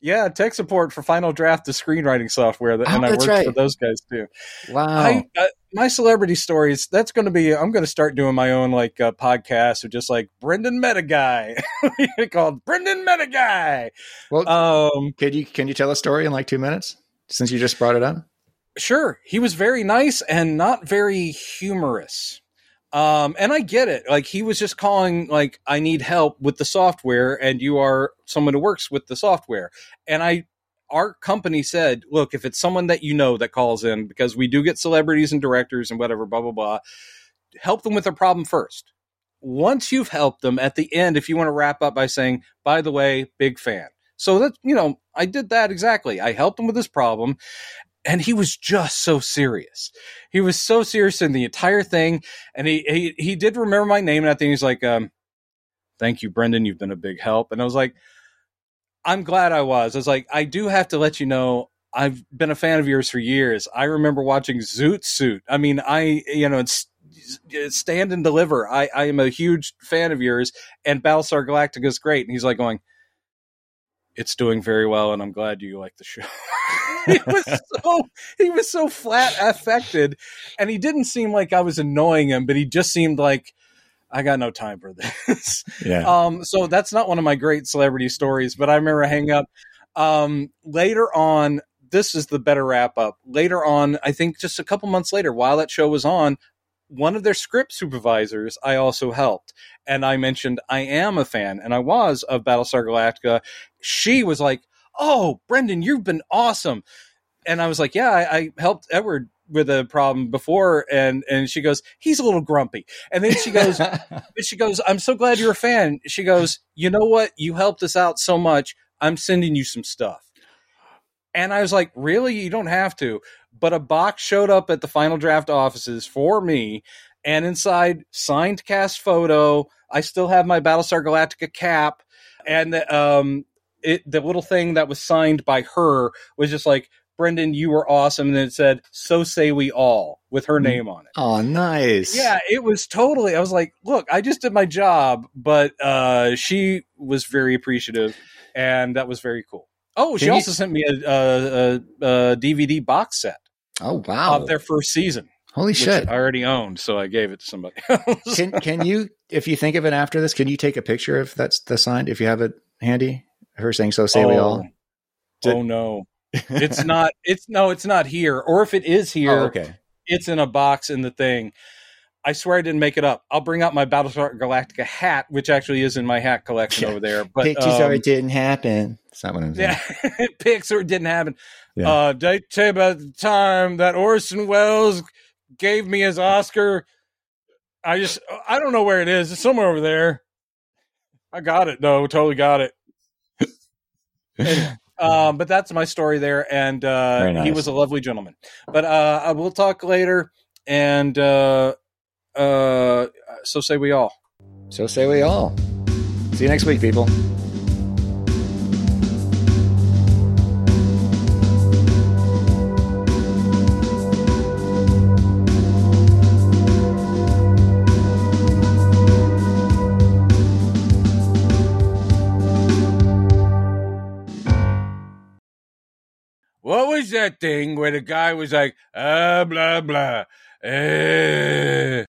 Story. Yeah, tech support for Final Draft, the screenwriting software, that, Oh, and I that's worked for those guys too. Wow. I, uh, my celebrity stories. That's going to be. I'm going to start doing my own like uh, podcast of just like Brendan Meta Guy, [LAUGHS] called Brendan Meta Guy. well, Um, can you can you tell a story in like two minutes since you just brought it up? sure, he was very nice and not very humorous. Um, and I get it. Like he was just calling, like, I need help with the software, and you are someone who works with the software. And I, our company said, look, if it's someone that you know that calls in, because we do get celebrities and directors and whatever, blah blah blah, help them with their problem first. Once you've helped them, at the end, if you want to wrap up by saying, by the way, big fan. So that you know, I did that exactly. I helped him with his problem, and he was just so serious. He was so serious in the entire thing, and he he, he did remember my name, and I think he's like, um, "Thank you, Brendan. You've been a big help." And I was like, "I'm glad I was." I was like, "I do have to let you know." I've been a fan of yours for years. I remember watching Zoot Suit. I mean, I you know, it's stand and deliver. I, I am a huge fan of yours, and Battlestar Galactica is great. And he's like going, it's doing very well, and I'm glad you like the show. [LAUGHS] [LAUGHS] he was so he was so flat affected, and he didn't seem like I was annoying him, but he just seemed like I got no time for this. [LAUGHS] Yeah. Um, so that's not one of my great celebrity stories, but I remember hanging up. Um, later on, this is the better wrap up. Later on, I think just a couple months later, while that show was on, one of their script supervisors I also helped. And I mentioned I am a fan, and I was of Battlestar Galactica. She was like, Oh, Brendan, you've been awesome. And I was like, Yeah, I, I helped Edward with a problem before. And and she goes he's a little grumpy. And then she goes [LAUGHS] she goes i'm so glad you're a fan. She goes you know what? You helped us out so much. I'm sending you some stuff. And i was like really? You don't have to. But a box showed up at the final draft offices for me and inside signed cast photo. I still have my battlestar galactica cap and um it the little thing that was signed by her was just like brendan you were awesome and then it said so say we all with her name on it oh, nice. yeah, it was totally. I was like, look, I just did my job, but uh, she was very appreciative, and that was very cool. Oh, she you- also sent me a, a, a, a DVD box set Oh, wow. of their first season, Holy shit. I already owned, so I gave it to somebody [LAUGHS] else. can can you if you think of it after this can you take a picture if that's the sign if you have it handy her saying so say we all Oh no, [LAUGHS] it's not. It's no, it's not here. Or if it is here, oh, okay it's in a box in the thing. I swear I didn't make it up. I'll bring out my Battlestar Galactica hat, which actually is in my hat collection Yeah. over there. But pictures or um, it didn't happen that's not what i'm saying Yeah, [LAUGHS] pics or it didn't happen. Yeah. Uh, did I tell you about the time that Orson Welles gave me his Oscar? I just, I don't know where it is. It's somewhere over there. I got it. No, totally got it. [LAUGHS] Um, but that's my story there, and uh, nice. he was a lovely gentleman. But uh, I will talk later, and uh, uh, so say we all. so say we all see you next week people that thing where the guy was like, ah, blah, blah, eh,